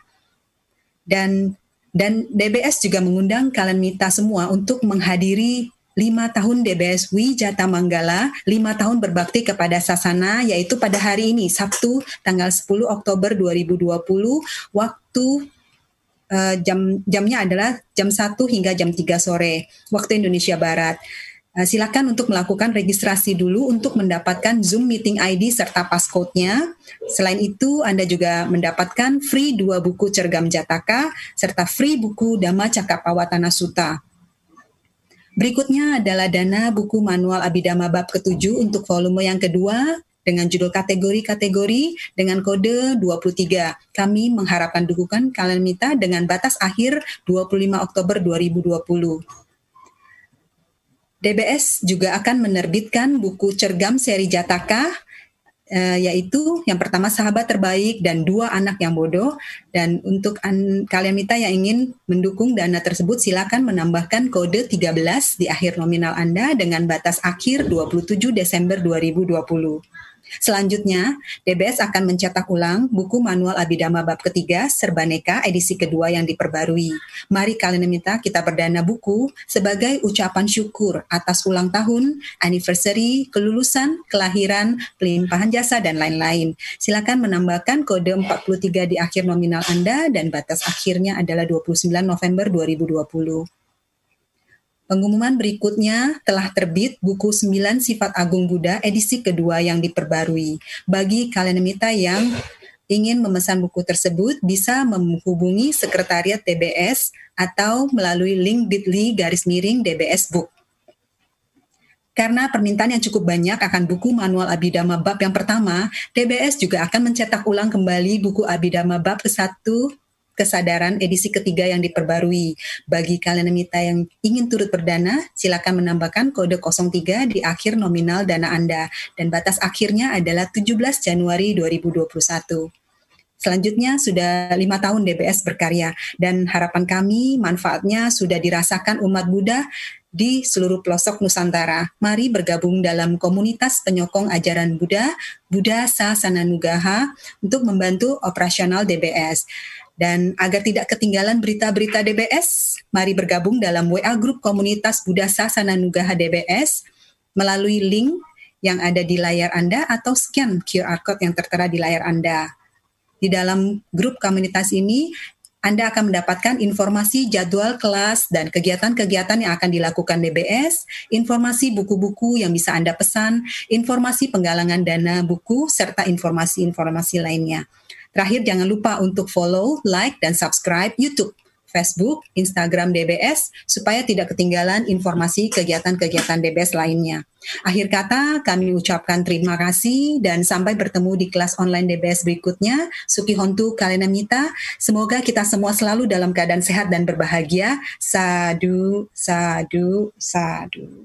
Speaker 2: Dan dan DBS juga mengundang kalian mita semua untuk menghadiri lima tahun DBS Wijata Manggala, lima tahun berbakti kepada Sasana, yaitu pada hari ini, Sabtu, tanggal 10 Oktober 2020, waktu uh, jam jamnya adalah jam 1 hingga jam 3 sore, waktu Indonesia Barat. Uh, silakan untuk melakukan registrasi dulu untuk mendapatkan Zoom Meeting ID serta passcode-nya. Selain itu, Anda juga mendapatkan free dua buku Cergam Jataka serta free buku Dhamma Cakapawatana Sutta. Berikutnya adalah dana buku manual Abidama bab ketujuh untuk volume yang kedua dengan judul kategori-kategori dengan kode 23. Kami mengharapkan dukungan kalian minta dengan batas akhir 25 Oktober 2020. DBS juga akan menerbitkan buku Cergam seri Jataka uh, yaitu yang pertama sahabat terbaik dan dua anak yang bodoh dan untuk an, kalian minta yang ingin mendukung dana tersebut silakan menambahkan kode 13 di akhir nominal Anda dengan batas akhir 27 Desember 2020. Selanjutnya, DBS akan mencetak ulang buku manual Abidama bab ketiga Serbaneka edisi kedua yang diperbarui. Mari kalian minta kita berdana buku sebagai ucapan syukur atas ulang tahun, anniversary, kelulusan, kelahiran, pelimpahan jasa, dan lain-lain. Silakan menambahkan kode 43 di akhir nominal Anda dan batas akhirnya adalah 29 November 2020. Pengumuman berikutnya telah terbit buku 9 Sifat Agung Buddha edisi kedua yang diperbarui. Bagi kalian yang ingin memesan buku tersebut bisa menghubungi sekretariat DBS atau melalui link bit.ly garis miring DBS Book. Karena permintaan yang cukup banyak akan buku manual Abhidhamma Bab yang pertama, DBS juga akan mencetak ulang kembali buku Abhidhamma Bab ke-1 kesadaran edisi ketiga yang diperbarui. Bagi kalian mita yang ingin turut berdana, silakan menambahkan kode 03 di akhir nominal dana Anda dan batas akhirnya adalah 17 Januari 2021. Selanjutnya sudah lima tahun DBS berkarya dan harapan kami manfaatnya sudah dirasakan umat Buddha di seluruh pelosok Nusantara. Mari bergabung dalam komunitas penyokong ajaran Buddha, Buddha Sasana Nugaha, untuk membantu operasional DBS. Dan agar tidak ketinggalan berita-berita DBS, mari bergabung dalam WA Grup Komunitas Buddha Sasana Nugaha DBS melalui link yang ada di layar Anda atau scan QR Code yang tertera di layar Anda. Di dalam grup komunitas ini, anda akan mendapatkan informasi jadwal kelas dan kegiatan-kegiatan yang akan dilakukan DBS, informasi buku-buku yang bisa Anda pesan, informasi penggalangan dana buku, serta informasi-informasi lainnya. Terakhir jangan lupa untuk follow, like, dan subscribe YouTube, Facebook, Instagram DBS supaya tidak ketinggalan informasi kegiatan-kegiatan DBS lainnya. Akhir kata, kami ucapkan terima kasih dan sampai bertemu di kelas online DBS berikutnya. Suki Hontu Kalenamita, semoga kita semua selalu dalam keadaan sehat dan berbahagia. Sadu, sadu, sadu.